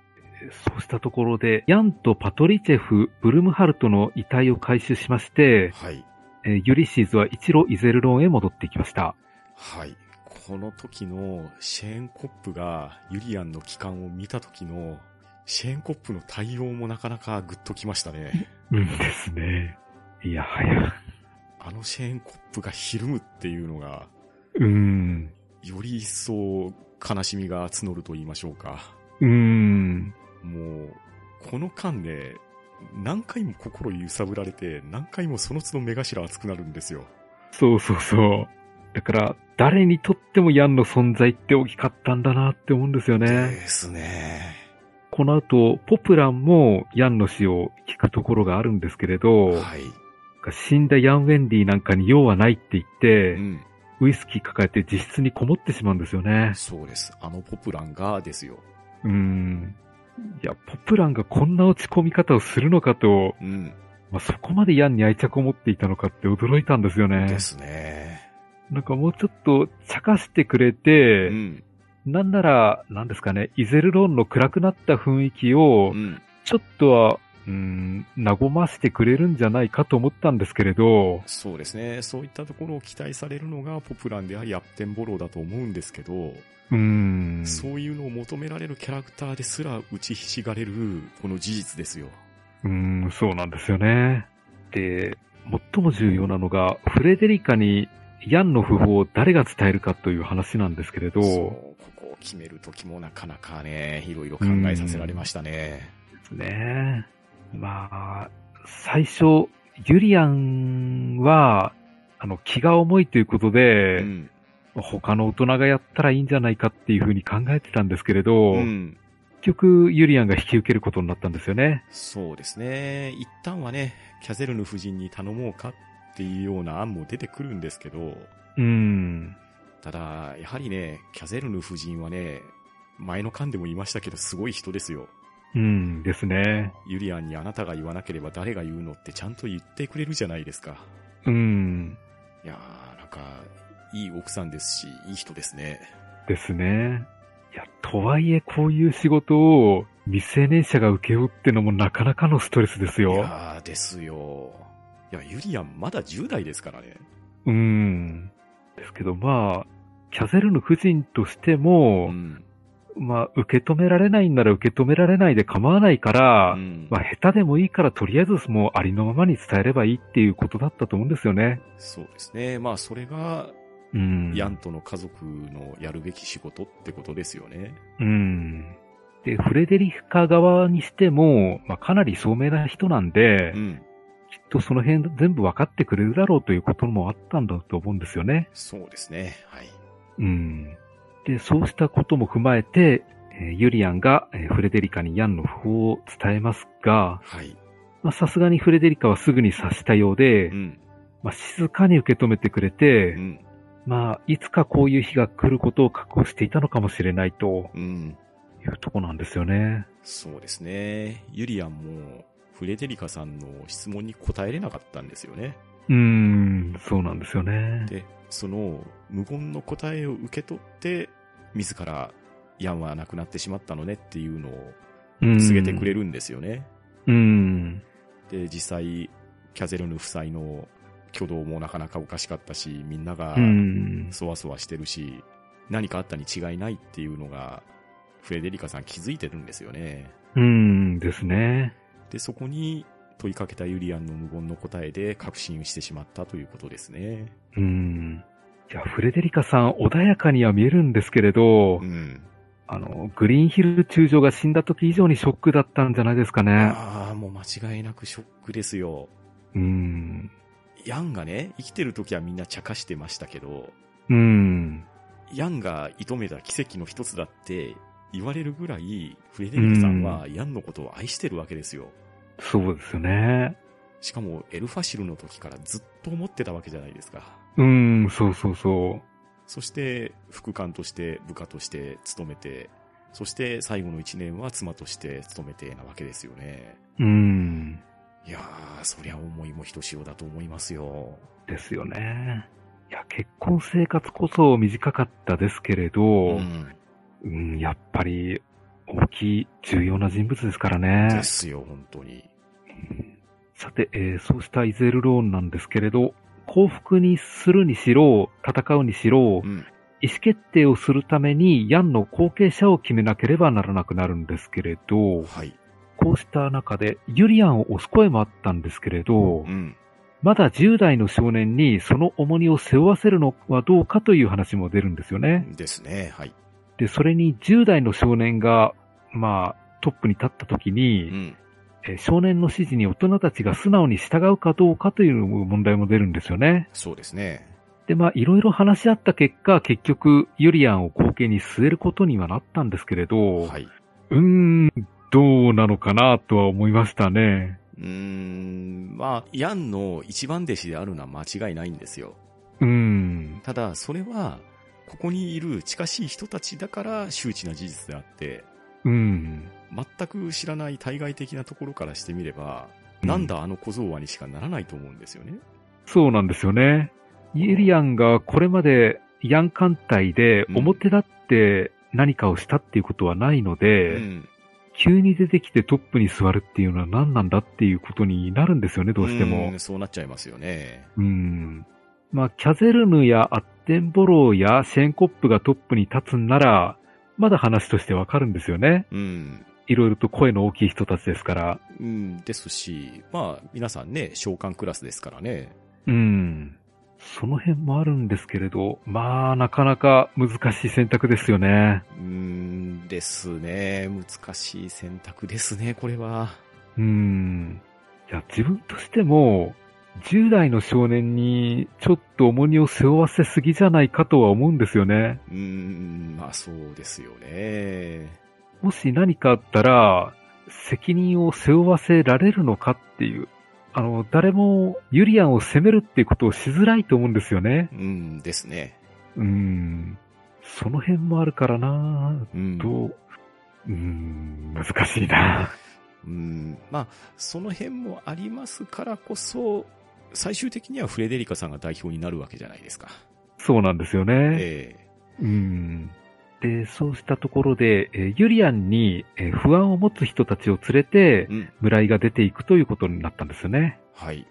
Speaker 2: そうしたところで、ヤンとパトリチェフ、ブルムハルトの遺体を回収しまして、
Speaker 1: はい。
Speaker 2: えーユリシーズは一路イゼルロンへ戻っていきました。
Speaker 1: はい。この時のシェーンコップがユリアンの帰還を見た時のシェーンコップの対応もなかなかグッときましたね。
Speaker 2: うんですね。いやはや。
Speaker 1: あのシェーンコップがひるむっていうのが、
Speaker 2: うーん。
Speaker 1: より一層悲しみが募ると言いましょうか。
Speaker 2: うーん。
Speaker 1: もう、この間で、何回も心揺さぶられて、何回もその都度目頭熱くなるんですよ。
Speaker 2: そうそうそう。だから、誰にとってもヤンの存在って大きかったんだなって思うんですよ
Speaker 1: で
Speaker 2: ね。
Speaker 1: すね。
Speaker 2: この後、ポプランもヤンの死を聞くところがあるんですけれど、
Speaker 1: はい。
Speaker 2: 死んだヤン・ウェンディなんかに用はないって言って、
Speaker 1: うん。
Speaker 2: ウイスキー抱えて自室にこもってしまうんですよね。
Speaker 1: そうです。あのポプランがですよ。
Speaker 2: うーん。いや、ポプランがこんな落ち込み方をするのかと、
Speaker 1: うん。
Speaker 2: まあ、そこまでヤンに愛着を持っていたのかって驚いたんですよね
Speaker 1: で。すね。
Speaker 2: なんかもうちょっと茶化してくれて、
Speaker 1: うん。
Speaker 2: なんなら、なんですかね、イゼルローンの暗くなった雰囲気を
Speaker 1: う、ん。
Speaker 2: ちょっとは、うーん、和ましてくれるんじゃないかと思ったんですけれど、
Speaker 1: そうですね。そういったところを期待されるのがポプランでありアッテンボローだと思うんですけど、
Speaker 2: うーん。
Speaker 1: そういうのを求められるキャラクターですら打ちひしがれるこの事実ですよ。
Speaker 2: うーん、そうなんですよね。で、最も重要なのが、フレデリカにヤンの訃報を誰が伝えるかという話なんですけれど、
Speaker 1: そう、ここを決めるときもなかなかね、いろいろ考えさせられましたね。
Speaker 2: ですね。まあ、最初、ユリアンは、あの、気が重いということで、
Speaker 1: うん。
Speaker 2: 他の大人がやったらいいんじゃないかっていうふうに考えてたんですけれど、
Speaker 1: うん。
Speaker 2: 結局、ユリアンが引き受けることになったんですよね。
Speaker 1: そうですね。一旦はね、キャゼルヌ夫人に頼もうかっていうような案も出てくるんですけど、
Speaker 2: うん。
Speaker 1: ただ、やはりね、キャゼルヌ夫人はね、前の巻でも言いましたけど、すごい人ですよ。
Speaker 2: うんですね。
Speaker 1: ユリアンにあなたが言わなければ誰が言うのってちゃんと言ってくれるじゃないですか。
Speaker 2: うん。
Speaker 1: いやー、なんか、いい奥さんですし、いい人ですね。
Speaker 2: ですね。いや、とはいえこういう仕事を未成年者が請け負うってのもなかなかのストレスです
Speaker 1: い
Speaker 2: よ。
Speaker 1: やー、ですよ。いや、ユリアンまだ10代ですからね。
Speaker 2: うん。ですけどまあ、キャゼルヌ夫人としても、
Speaker 1: うん。
Speaker 2: まあ、受け止められないんなら受け止められないで構わないから、
Speaker 1: うん
Speaker 2: まあ、下手でもいいからとりあえずもうありのままに伝えればいいっていうことだったと思うんですよね。
Speaker 1: そうですね。まあ、それが、
Speaker 2: うん。
Speaker 1: ヤンとの家族のやるべき仕事ってことですよね。
Speaker 2: うん。で、フレデリカ側にしても、まあ、かなり聡明な人なんで、
Speaker 1: うん。
Speaker 2: きっとその辺全部分かってくれるだろうということもあったんだと思うんですよね。
Speaker 1: そうですね。はい。
Speaker 2: うん。で、そうしたことも踏まえて、えーユリアンが、えーフレデリカにヤンの訃報を伝えますが、
Speaker 1: はい。
Speaker 2: まあさすがにフレデリカはすぐに察したようで、
Speaker 1: うん。
Speaker 2: まあ静かに受け止めてくれて、
Speaker 1: うん。
Speaker 2: まあいつかこういう日が来ることを覚悟していたのかもしれないと
Speaker 1: うん。
Speaker 2: いうとこなんですよね。
Speaker 1: そうですね。ユリアンも、フレデリカさんの質問に答えれなかったんですよね。
Speaker 2: うーん、そうなんですよね。
Speaker 1: で、その無言の答えを受け取って、自らヤンは亡くなってしまったのねっていうのを
Speaker 2: うん
Speaker 1: 告げてくれるんですよね。
Speaker 2: うん。
Speaker 1: で、実際、キャゼルヌ夫妻の挙動もなかなかおかしかったし、みんなが
Speaker 2: うん。
Speaker 1: そわそわしてるし、何かあったに違いないっていうのが、フレデリカさん気づいてるんですよね。
Speaker 2: うんですね。
Speaker 1: で、そこに問いかけたユリアンの無言の答えで確信してしまったということですね。
Speaker 2: うん。いや、フレデリカさん穏やかには見えるんですけれど、
Speaker 1: うん。
Speaker 2: あの、グリーンヒル中将が死んだ時以上にショックだったんじゃないですかね。
Speaker 1: ああ、もう間違いなくショックですよ。
Speaker 2: うん。
Speaker 1: ヤンがね、生きてる時はみんな茶化してましたけど、
Speaker 2: うん。
Speaker 1: ヤンが射止めた奇跡の一つだって言われるぐらい、フレデリカさんはヤンのことを愛してるわけですよ。
Speaker 2: そうですよね。
Speaker 1: しかもエルファシルの時からずっと思ってたわけじゃないですか。
Speaker 2: うん、そうそうそ
Speaker 1: そして、副官として部下として勤めて、そして最後の一年は妻として勤めてなわけですよね。
Speaker 2: う。うん。
Speaker 1: いやー、そりゃ思いもひとしおだと思いますよ。
Speaker 2: ですよね。いや、結婚生活こそ短かったですけれど、
Speaker 1: ん。
Speaker 2: うん、やっぱり大きい重要な人物ですからね
Speaker 1: で。すよ、本当に。
Speaker 2: さて、えーそうしたイゼルローンなんですけれど、幸福にするにしろ、戦うにしろ
Speaker 1: う、ん。
Speaker 2: 意思決定をするためにヤンの後継者を決めなければならなくなるんですけれど、
Speaker 1: はい。
Speaker 2: こうした中でユリアンを押す声もあったんですけれど
Speaker 1: う、ん。
Speaker 2: まだ10代の少年にその重荷を背負わせるのはどうかという話も出るんですよね。
Speaker 1: ですね、はい。
Speaker 2: で、それに10代の少年が、まあ、トップに立った時
Speaker 1: う
Speaker 2: に、
Speaker 1: ん。
Speaker 2: えー少年の指示に大人たちが素直に従うかどうかという問題も出るんですよね。
Speaker 1: そうですね。
Speaker 2: で、まあ、いろいろ話し合った結果、結局、ユリアンを後継に据えることにはなったんですけれど、
Speaker 1: はい。
Speaker 2: うーん、どうなのかなとは思いましたね。
Speaker 1: うーん、まあ、ヤンの一番弟子であるのは間違いないんですよ。
Speaker 2: うーん、
Speaker 1: ただ、それは、ここにいる近しい人たちだから周知な事実であって、
Speaker 2: うん。
Speaker 1: 全く知らない対外的なところからしてみれば、
Speaker 2: うん
Speaker 1: なんだあの小僧はにしかならないと思うんですよね。
Speaker 2: そうなんですよね。ユリアンがこれまでヤン艦隊で
Speaker 1: うん
Speaker 2: 表立って何かをしたっていうことはないの
Speaker 1: う
Speaker 2: で、
Speaker 1: ん。
Speaker 2: 急に出てきてトップに座るっていうのは何なんだっていうことになるんですよね、どうしても
Speaker 1: ん。そうなっちゃいますよね。
Speaker 2: うん。まあ、キャゼルヌやアッテンボローやシェーンコップがトップに立つんなら、まだ話としてわかるんですよね。
Speaker 1: うん。
Speaker 2: いろいろと声の大きい人たちですから。
Speaker 1: うん、ですし、まあ、皆さんね、召喚クラスですからね。
Speaker 2: うん。その辺もあるんですけれど、まあ、なかなか難しい選択ですよね。
Speaker 1: うーん、ですね。難しい選択ですね、これは。
Speaker 2: うん。いや、自分としても、10代の少年にちょっと重荷を背負わせすぎじゃないかとは思うんですよね。
Speaker 1: うーん、まあそうですよね。
Speaker 2: もし何かあったら、責任を背負わせられるのかっていう。あの、誰もユリアンを責めるっていうことをしづらいと思うんですよね。
Speaker 1: うんですね。
Speaker 2: うん。その辺もあるからな
Speaker 1: うん。
Speaker 2: どう、ん、難しいな
Speaker 1: うん。まあ、その辺もありますからこそ、最終的にはフレデリカさんが代表になるわけじゃないですか。
Speaker 2: そうなんですよね。
Speaker 1: え
Speaker 2: うん。で、そうしたところで、えーユリアンに、えー不安を持つ人たちを連れて
Speaker 1: え、うん。
Speaker 2: 村井が出ていくということになったんですよね。
Speaker 1: はい。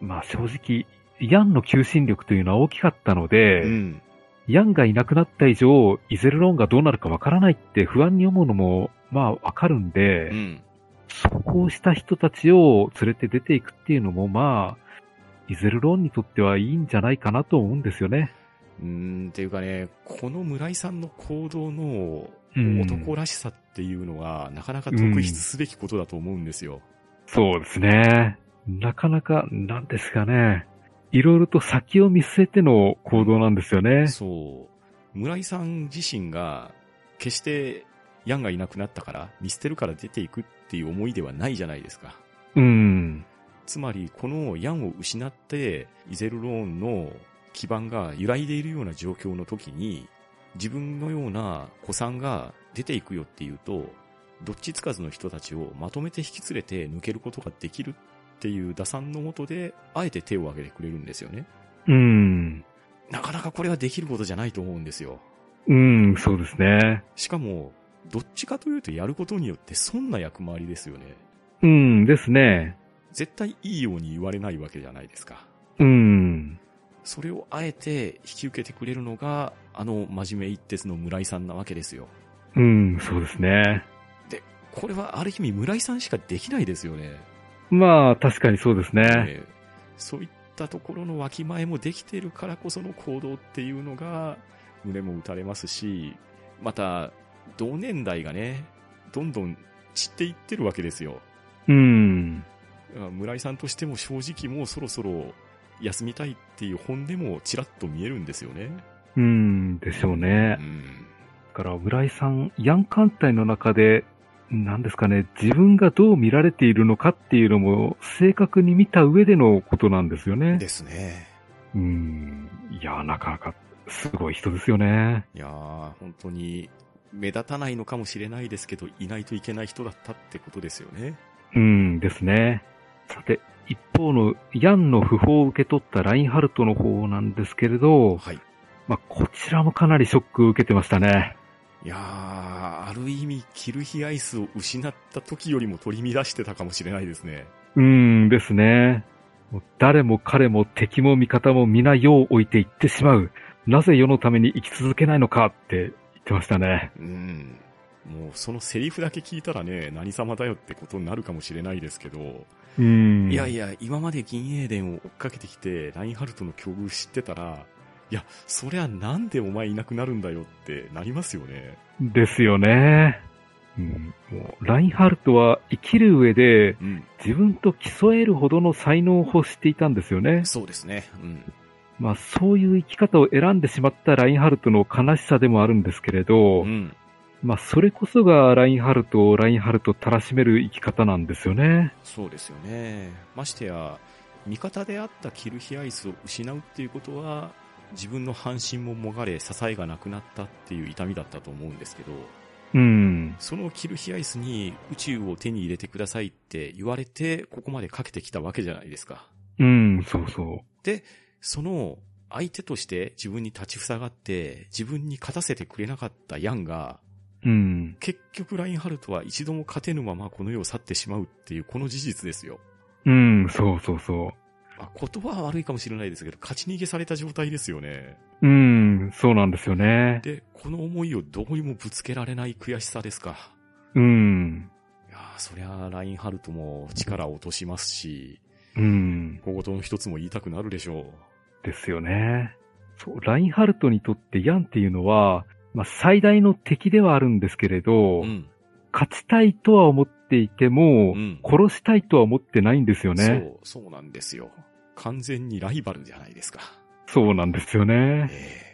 Speaker 2: まあ正直、ヤンの求心力というのは大きかったので、
Speaker 1: うん。
Speaker 2: ヤンがいなくなった以上、イゼルローンがどうなるかわからないって不安に思うのも、まあわかるんで、
Speaker 1: うん。
Speaker 2: そうした人たちを連れて出ていくっていうのも、まあ、イゼルローンにとってはいいんじゃないかなと思うんですよね。
Speaker 1: うーん、っていうかね、この村井さんの行動の
Speaker 2: うん
Speaker 1: 男らしさっていうのは、なかなか特筆すべきことだと思うんですよ。
Speaker 2: そうですね。なかなか、なんですかね。いろいろと先を見据えての行動なんですよね。
Speaker 1: そう。村井さん自身が、決してヤンがいなくなったから、見捨てるから出ていくっていう思いではないじゃないですか。
Speaker 2: うん。
Speaker 1: つまり、このヤンを失って、イゼルローンの基盤が揺らいでいるような状況の時に、自分のような子さんが出ていくよっていうと、どっちつかずの人たちをまとめて引き連れて抜けることができるっていう打算のもとで、あえて手を挙げてくれるんですよね。
Speaker 2: うん。
Speaker 1: なかなかこれはできることじゃないと思うんですよ。
Speaker 2: うん、そうですね。
Speaker 1: しかも、どっちかというとやることによって損な役回りですよね。
Speaker 2: うんですね。
Speaker 1: 絶対いいように言われないわけじゃないですか。
Speaker 2: うん。
Speaker 1: それをあえて引き受けてくれるのが、あの真面目一徹の村井さんなわけですよ。
Speaker 2: うん、そうですね。
Speaker 1: で、これはある意味村井さんしかできないですよね。
Speaker 2: まあ、確かにそうですね。
Speaker 1: ええそういったところのわきまえもできているからこその行動っていうのが、胸も打たれますし、また、同年代がね、どんどん散っていってるわけですよ。
Speaker 2: うん。
Speaker 1: 村井さんとしても正直もうそろそろ休みたいっていう本でもちらっと見えるんですよね。
Speaker 2: うん、でしょうね
Speaker 1: う。ん。
Speaker 2: だから、村井さん、ヤン艦隊の中で、なんですかね、自分がどう見られているのかっていうのも、正確に見た上でのことなんですよね。
Speaker 1: ですね。
Speaker 2: うん。いや、なかなか、すごい人ですよね。
Speaker 1: いやー、本当に目立たないのかもしれないですけど、いないといけない人だったってことですよね。
Speaker 2: うんですね。さて、一方のヤンの訃報を受け取ったラインハルトの方なんですけれど、
Speaker 1: はい。
Speaker 2: まあ、こちらもかなりショックを受けてましたね。
Speaker 1: いやー、ある意味、キルヒアイスを失った時よりも取り乱してたかもしれないですね。
Speaker 2: うんですね。誰も彼も敵も味方も皆世を置いていってしまう。なぜ世のために生き続けないのかって言ってましたね。
Speaker 1: うん。もう、そのセリフだけ聞いたらね、何様だよってことになるかもしれないですけど、
Speaker 2: うん。
Speaker 1: いやいや、今まで銀英伝を追っかけてきて、ラインハルトの境遇知ってたら、いや、そりゃなんでお前いなくなるんだよってなりますよね。
Speaker 2: ですよね。うん、もうラインハルトは生きる上で
Speaker 1: うん。
Speaker 2: 自分と競えるほどの才能を欲していたんですよね。
Speaker 1: そうですね。うん。
Speaker 2: まあそういう生き方を選んでしまったラインハルトの悲しさでもあるんですけれど、
Speaker 1: うん。
Speaker 2: まあそれこそがラインハルトをラインハルトたらしめる生き方なんですよね。
Speaker 1: そうですよね。ましてや、味方であったキルヒアイスを失うっていうことは、自分の半身ももがれ支えがなくなったっていう痛みだったと思うんですけど、
Speaker 2: うん。
Speaker 1: そのキルヒアイスに宇宙を手に入れてくださいって言われて、ここまでかけてきたわけじゃないですか。
Speaker 2: うん、そうそう。
Speaker 1: で、その相手として自分に立ちふさがって、自分に勝たせてくれなかったヤンが、
Speaker 2: うん。
Speaker 1: 結局ラインハルトは一度も勝てぬままこの世を去ってしまうっていうこの事実ですよ。
Speaker 2: うん、そうそうそ
Speaker 1: あ言葉は悪いかもしれないですけど、勝ち逃げされた状態ですよね。
Speaker 2: う。うん、そうなんですよね。
Speaker 1: で、この思いをどこにもぶつけられない悔しさですか。
Speaker 2: うん。
Speaker 1: いやーそりゃラインハルトも力を落としますし、
Speaker 2: うん。
Speaker 1: 小言の一つも言いたくなるでしょ
Speaker 2: ですよね。そう、ラインハルトにとってヤンっていうのは、まあ、最大の敵ではあるんですけれど、
Speaker 1: う。うん。
Speaker 2: 勝ちたいとは思っていても、
Speaker 1: うん
Speaker 2: 殺したいとは思ってないんですよね。
Speaker 1: そう、そうなんですよ。完全にライバルじゃないですか。
Speaker 2: そうなんですよね。
Speaker 1: え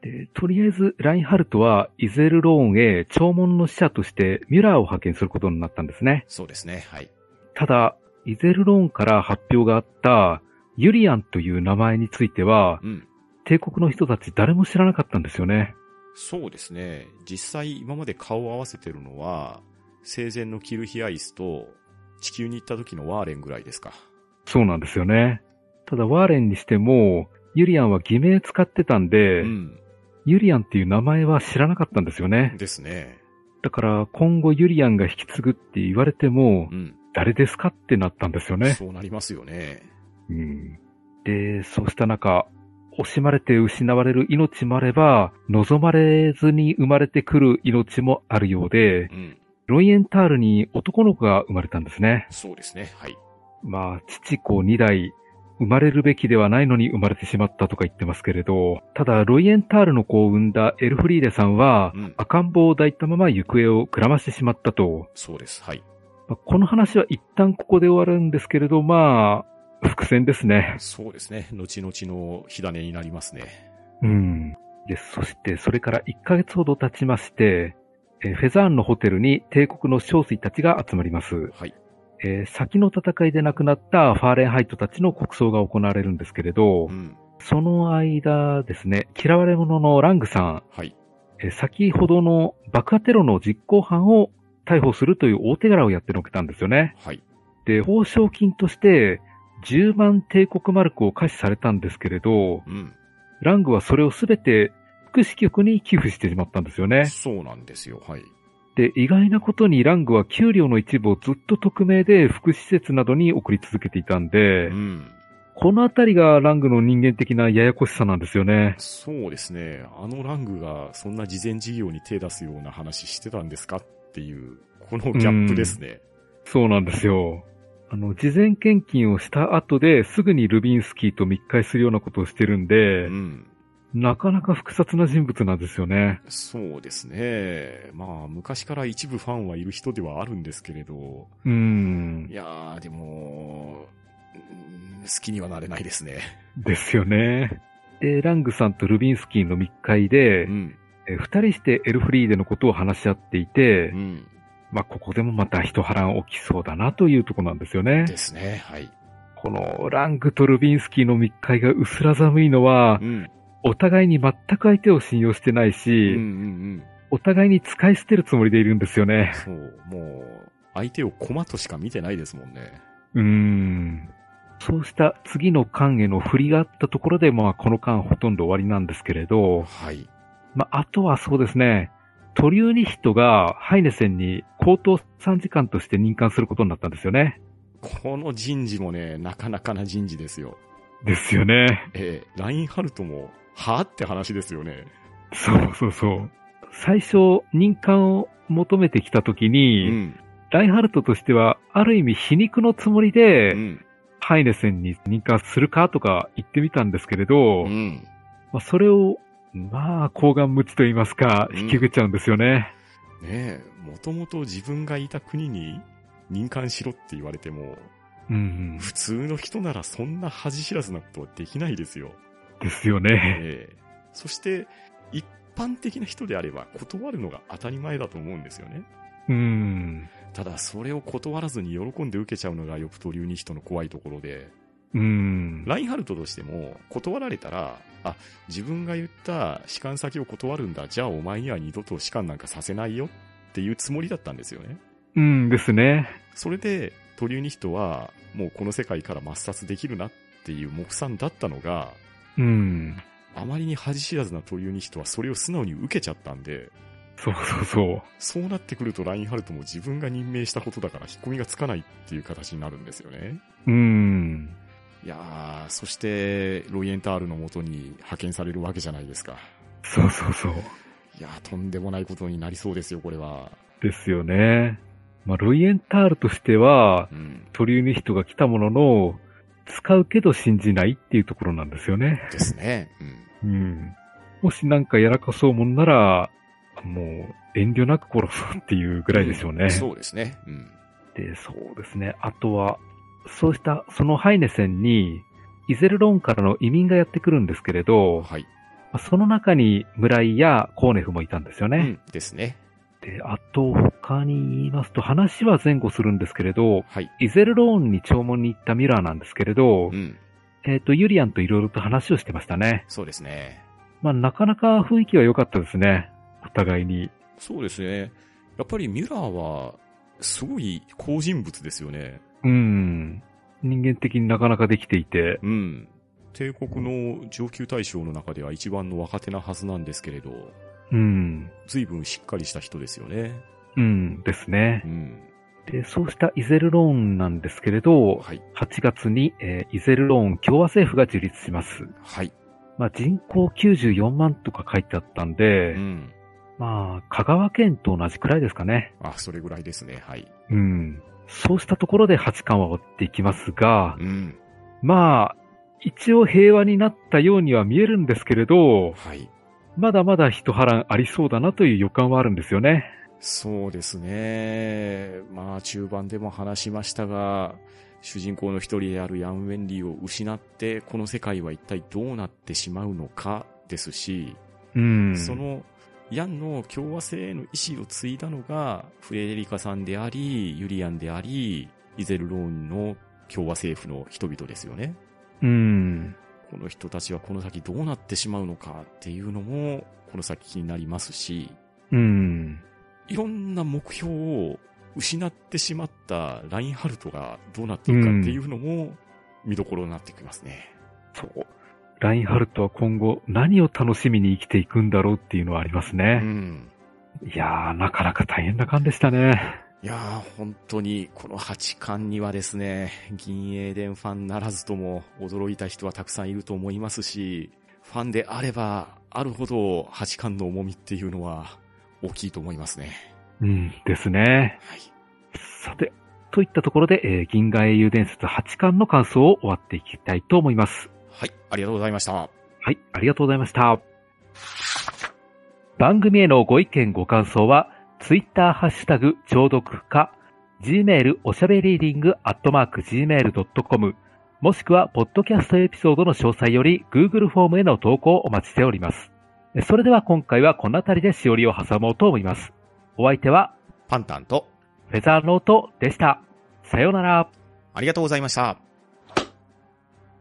Speaker 2: でとりあえず、ラインハルトはイゼルローンへ弔問の使者としてミュラーを派遣することになったんですね。
Speaker 1: そうですね。はい。
Speaker 2: ただ、イゼルローンから発表があったユリアンという名前については、
Speaker 1: うん。
Speaker 2: 帝国の人たち誰も知らなかったんですよね。
Speaker 1: そうですね。実際今まで顔を合わせてるのは、生前のキルヒアイスと地球に行った時のワーレンぐらいですか。
Speaker 2: そうなんですよね。ただ、ワーレンにしても、ユリアンは偽名使ってたんで、
Speaker 1: うん。
Speaker 2: ユリアンっていう名前は知らなかったんですよね。
Speaker 1: ですね。
Speaker 2: だから、今後ユリアンが引き継ぐって言われても
Speaker 1: う、ん。
Speaker 2: 誰ですかってなったんですよね。
Speaker 1: そうなりますよね。
Speaker 2: うん。で、そうした中、惜しまれて失われる命もあれば、望まれずに生まれてくる命もあるようで
Speaker 1: う、ん。
Speaker 2: ロイエンタールに男の子が生まれたんですね。
Speaker 1: そうですね。はい。
Speaker 2: まあ、父子二代、生まれるべきではないのに生まれてしまったとか言ってますけれど、ただ、ロイエンタールの子を産んだエルフリーレさんは、
Speaker 1: うん
Speaker 2: 赤ん坊を抱いたまま行方をくらましてしまったと。
Speaker 1: そうです。はい。
Speaker 2: まあこの話は一旦ここで終わるんですけれど、まあ、伏線ですね。
Speaker 1: そうですね。後々の火種になりますね。
Speaker 2: うん。で、そして、それから1ヶ月ほど経ちまして、えーフェザーンのホテルに帝国の将帥たちが集まります。
Speaker 1: はい。
Speaker 2: えー先の戦いで亡くなったファーレンハイトたちの国葬が行われるんですけれど、
Speaker 1: うん。
Speaker 2: その間ですね、嫌われ者のラングさん、
Speaker 1: はい。
Speaker 2: えー先ほどの爆破テロの実行犯を逮捕するという大手柄をやってのけたんですよね。
Speaker 1: はい。
Speaker 2: で、報奨金として10万帝国マルクを可視されたんですけれど、
Speaker 1: うん。
Speaker 2: ラングはそれをすべて福祉局に寄付してしまったんですよね。
Speaker 1: そうなんですよ。はい。
Speaker 2: で、意外なことにラングは給料の一部をずっと匿名で福祉施設などに送り続けていたんで、
Speaker 1: うん。
Speaker 2: このあたりがラングの人間的なややこしさなんですよね。
Speaker 1: そうですね。あのラングがそんな事前事業に手出すような話してたんですかっていう、このギャップですね。
Speaker 2: そうなんですよ。あの、事前献金をした後ですぐにルビンスキーと密会するようなことをしてるんで、
Speaker 1: うん。
Speaker 2: なかなか複雑な人物なんですよね。
Speaker 1: そうですね。まあ、昔から一部ファンはいる人ではあるんですけれど、
Speaker 2: うーん
Speaker 1: い。やー、でも、うん好きにはなれないですね。
Speaker 2: ですよね。で、ラングさんとルビンスキーの密会で、
Speaker 1: うん。
Speaker 2: え二人してエルフリーデのことを話し合っていて、
Speaker 1: うん。
Speaker 2: まあ、ここでもまた一波乱起きそうだなというところなんですよね。
Speaker 1: ですね。はい。
Speaker 2: このラングとルビンスキーの密会が薄ら寒いのは
Speaker 1: う、ん。
Speaker 2: お互いに全く相手を信用してない
Speaker 1: うん
Speaker 2: し、
Speaker 1: うんうん。
Speaker 2: お互いに使い捨てるつもりでいるんですよね。
Speaker 1: そう、もう、相手を駒としか見てないですもんね。
Speaker 2: うーん。そうした次の間への振りがあったところで、まあ、この間ほとんど終わりなんですけれど、
Speaker 1: はい。
Speaker 2: まあ、あとはそうですね、トリューニヒトがハイネセンに高等参事官として任官することになったんですよね。
Speaker 1: この人事もね、なかなかな人事ですよ。
Speaker 2: ですよね。
Speaker 1: ええラインハルトも、はぁって話ですよね。
Speaker 2: そうそうそう。最初、任官を求めてきたとき
Speaker 1: う
Speaker 2: に、
Speaker 1: ん。
Speaker 2: ラインハルトとしては、ある意味皮肉のつもりで、
Speaker 1: うん。
Speaker 2: ハイネセンに任官するかとか言ってみたんですけれど、
Speaker 1: うん。
Speaker 2: まあ、それを、まあ、高顔無知と言いますか、
Speaker 1: うん
Speaker 2: 引きぐっちゃうんですよね。
Speaker 1: ねえ、もともと自分がいた国に任官しろって言われても、
Speaker 2: うん、
Speaker 1: 普通の人ならそんな恥知らずなことはできないですよ。
Speaker 2: ですよね。
Speaker 1: ええそして、一般的な人であれば断るのが当たり前だと思うんですよね。
Speaker 2: うん。
Speaker 1: ただ、それを断らずに喜んで受けちゃうのがヨプト流に人の怖いところで、
Speaker 2: うん。
Speaker 1: ラインハルトとしても断られたら、あ、自分が言った士官先を断るんだ、じゃあお前には二度と士官なんかさせないよっていうつもりだったんですよね。
Speaker 2: うんですね。
Speaker 1: それで、トリューニヒトは、もうこの世界から抹殺できるなっていう目算だったのが、
Speaker 2: うん。
Speaker 1: あまりに恥知らずなトリューニヒトはそれを素直に受けちゃったんで、
Speaker 2: そうそうそう。
Speaker 1: そうなってくるとラインハルトも自分が任命したことだから引っ込みがつかないっていう形になるんですよね。
Speaker 2: うん。
Speaker 1: いやー、そして、ロイエンタールのもとに派遣されるわけじゃないですか。
Speaker 2: そうそうそう。
Speaker 1: いやー、とんでもないことになりそうですよ、これは。
Speaker 2: ですよね。まあ、ロイエンタールとしては
Speaker 1: う、ん。
Speaker 2: トリューニヒトが来たものの、使うけど信じないっていうところなんですよね。
Speaker 1: ですね。うん。
Speaker 2: うん。もしなんかやらかそうもんなら、もう遠慮なく殺そうっていうぐらいでしょうね。
Speaker 1: そうですね。うん。
Speaker 2: で、そうですね。あとは、そうした、そのハイネセンに、イゼルローンからの移民がやってくるんですけれど、
Speaker 1: はい。
Speaker 2: まあその中に村井やコーネフもいたんですよね。
Speaker 1: うん。ですね。
Speaker 2: で、あと他に言いますと、話は前後するんですけれど、
Speaker 1: はい。
Speaker 2: イゼルローンに弔問に行ったミュラーなんですけれど
Speaker 1: う、ん。
Speaker 2: えっ、と、ユリアンといろいろと話をしてましたね。
Speaker 1: そうですね。
Speaker 2: まあ、なかなか雰囲気は良かったですね。お互いに。
Speaker 1: そうですね。やっぱりミュラーは、すごい好人物ですよね。
Speaker 2: うん。人間的になかなかできていて。
Speaker 1: うん。帝国の上級大将の中では一番の若手なはずなんですけれど、
Speaker 2: うん。
Speaker 1: 随分しっかりした人ですよね。
Speaker 2: うんですね
Speaker 1: う。ん。
Speaker 2: で、そうしたイゼルローンなんですけれど、
Speaker 1: はい。
Speaker 2: 8月に、えーイゼルローン共和政府が樹立します。
Speaker 1: はい。
Speaker 2: まあ、人口94万とか書いてあったんで、
Speaker 1: うん。
Speaker 2: まあ、香川県と同じくらいですかね。
Speaker 1: あ、それぐらいですね。はい。
Speaker 2: うん。そうしたところで8巻は終わっていきますが、
Speaker 1: うん。
Speaker 2: まあ、一応平和になったようには見えるんですけれど、
Speaker 1: はい。
Speaker 2: まだまだ一波乱ありそうだなという予感はあるんですよね。
Speaker 1: そうですね。まあ、中盤でも話しましたが、主人公の一人であるヤン・ウェンリーを失って、この世界は一体どうなってしまうのかですし、
Speaker 2: うん。
Speaker 1: その、ヤンの共和制への意志を継いだのが、フレデリカさんであり、ユリアンであり、イゼルローンの共和政府の人々ですよね。
Speaker 2: うん。
Speaker 1: この人たちはこの先どうなってしまうのかっていうのも、この先気になりますし、
Speaker 2: うん。
Speaker 1: いろんな目標を失ってしまったラインハルトがどうなっていくかっていうのも見どころになってきますね。
Speaker 2: そう。ラインハルトは今後何を楽しみに生きていくんだろうっていうのはあります
Speaker 1: う
Speaker 2: ね。
Speaker 1: ん。
Speaker 2: いやー、なかなか大変な感じでしたね。
Speaker 1: いやー、本当にこの8巻にはですね、銀英伝ファンならずとも驚いた人はたくさんいると思いますし、ファンであればあるほど8巻の重みっていうのは大きいと思いますね。
Speaker 2: うん、ですね。
Speaker 1: はい。
Speaker 2: さて、といったところで、えー銀河英雄伝説8巻の感想を終わっていきたいと思います。
Speaker 1: はい、ありがとうございました。
Speaker 2: はい、ありがとうございました。番組へのご意見ご感想は、ツイッターハッシュタグ、聴読か、gmail おしゃべりーディングアットマーク gmail.com、もしくは、ポッドキャストエピソードの詳細より、Google フォームへの投稿をお待ちしております。それでは今回はこの辺りでしおりを挟もうと思います。お相手は、
Speaker 1: パンタンと
Speaker 2: フェザーノートでした。さようなら。
Speaker 1: ありがとうございました。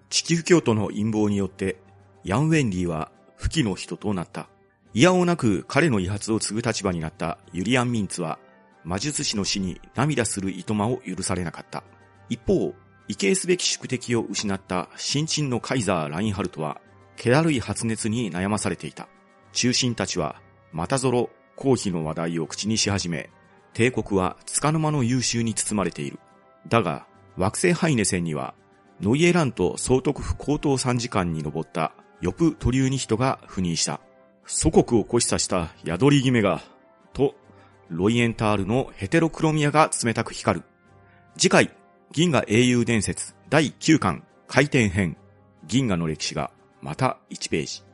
Speaker 1: 地球教徒の陰謀によって、ヤン・ウェンリーは不義の人となった。いやおなく彼の威発を継ぐ立場になったユリアン・ミンツは、魔術師の死に涙するいとまを許されなかった。一方、畏敬すべき宿敵を失った新陳のカイザー・ラインハルトは、気だるい発熱に悩まされていた。中心たちは、またぞろ公費の話題を口にし始め、帝国は束の間の優秀に包まれている。だが、惑星ハイネセンには、ノイエラント総督府高等参事官に上ったヨプ・トリューニヒトが赴任した。祖国を孤視さした宿り姫が、と、ロイエンタールのヘテロクロミアが冷たく光る。次回、銀河英雄伝説第9巻回転編、銀河の歴史がまた1ページ。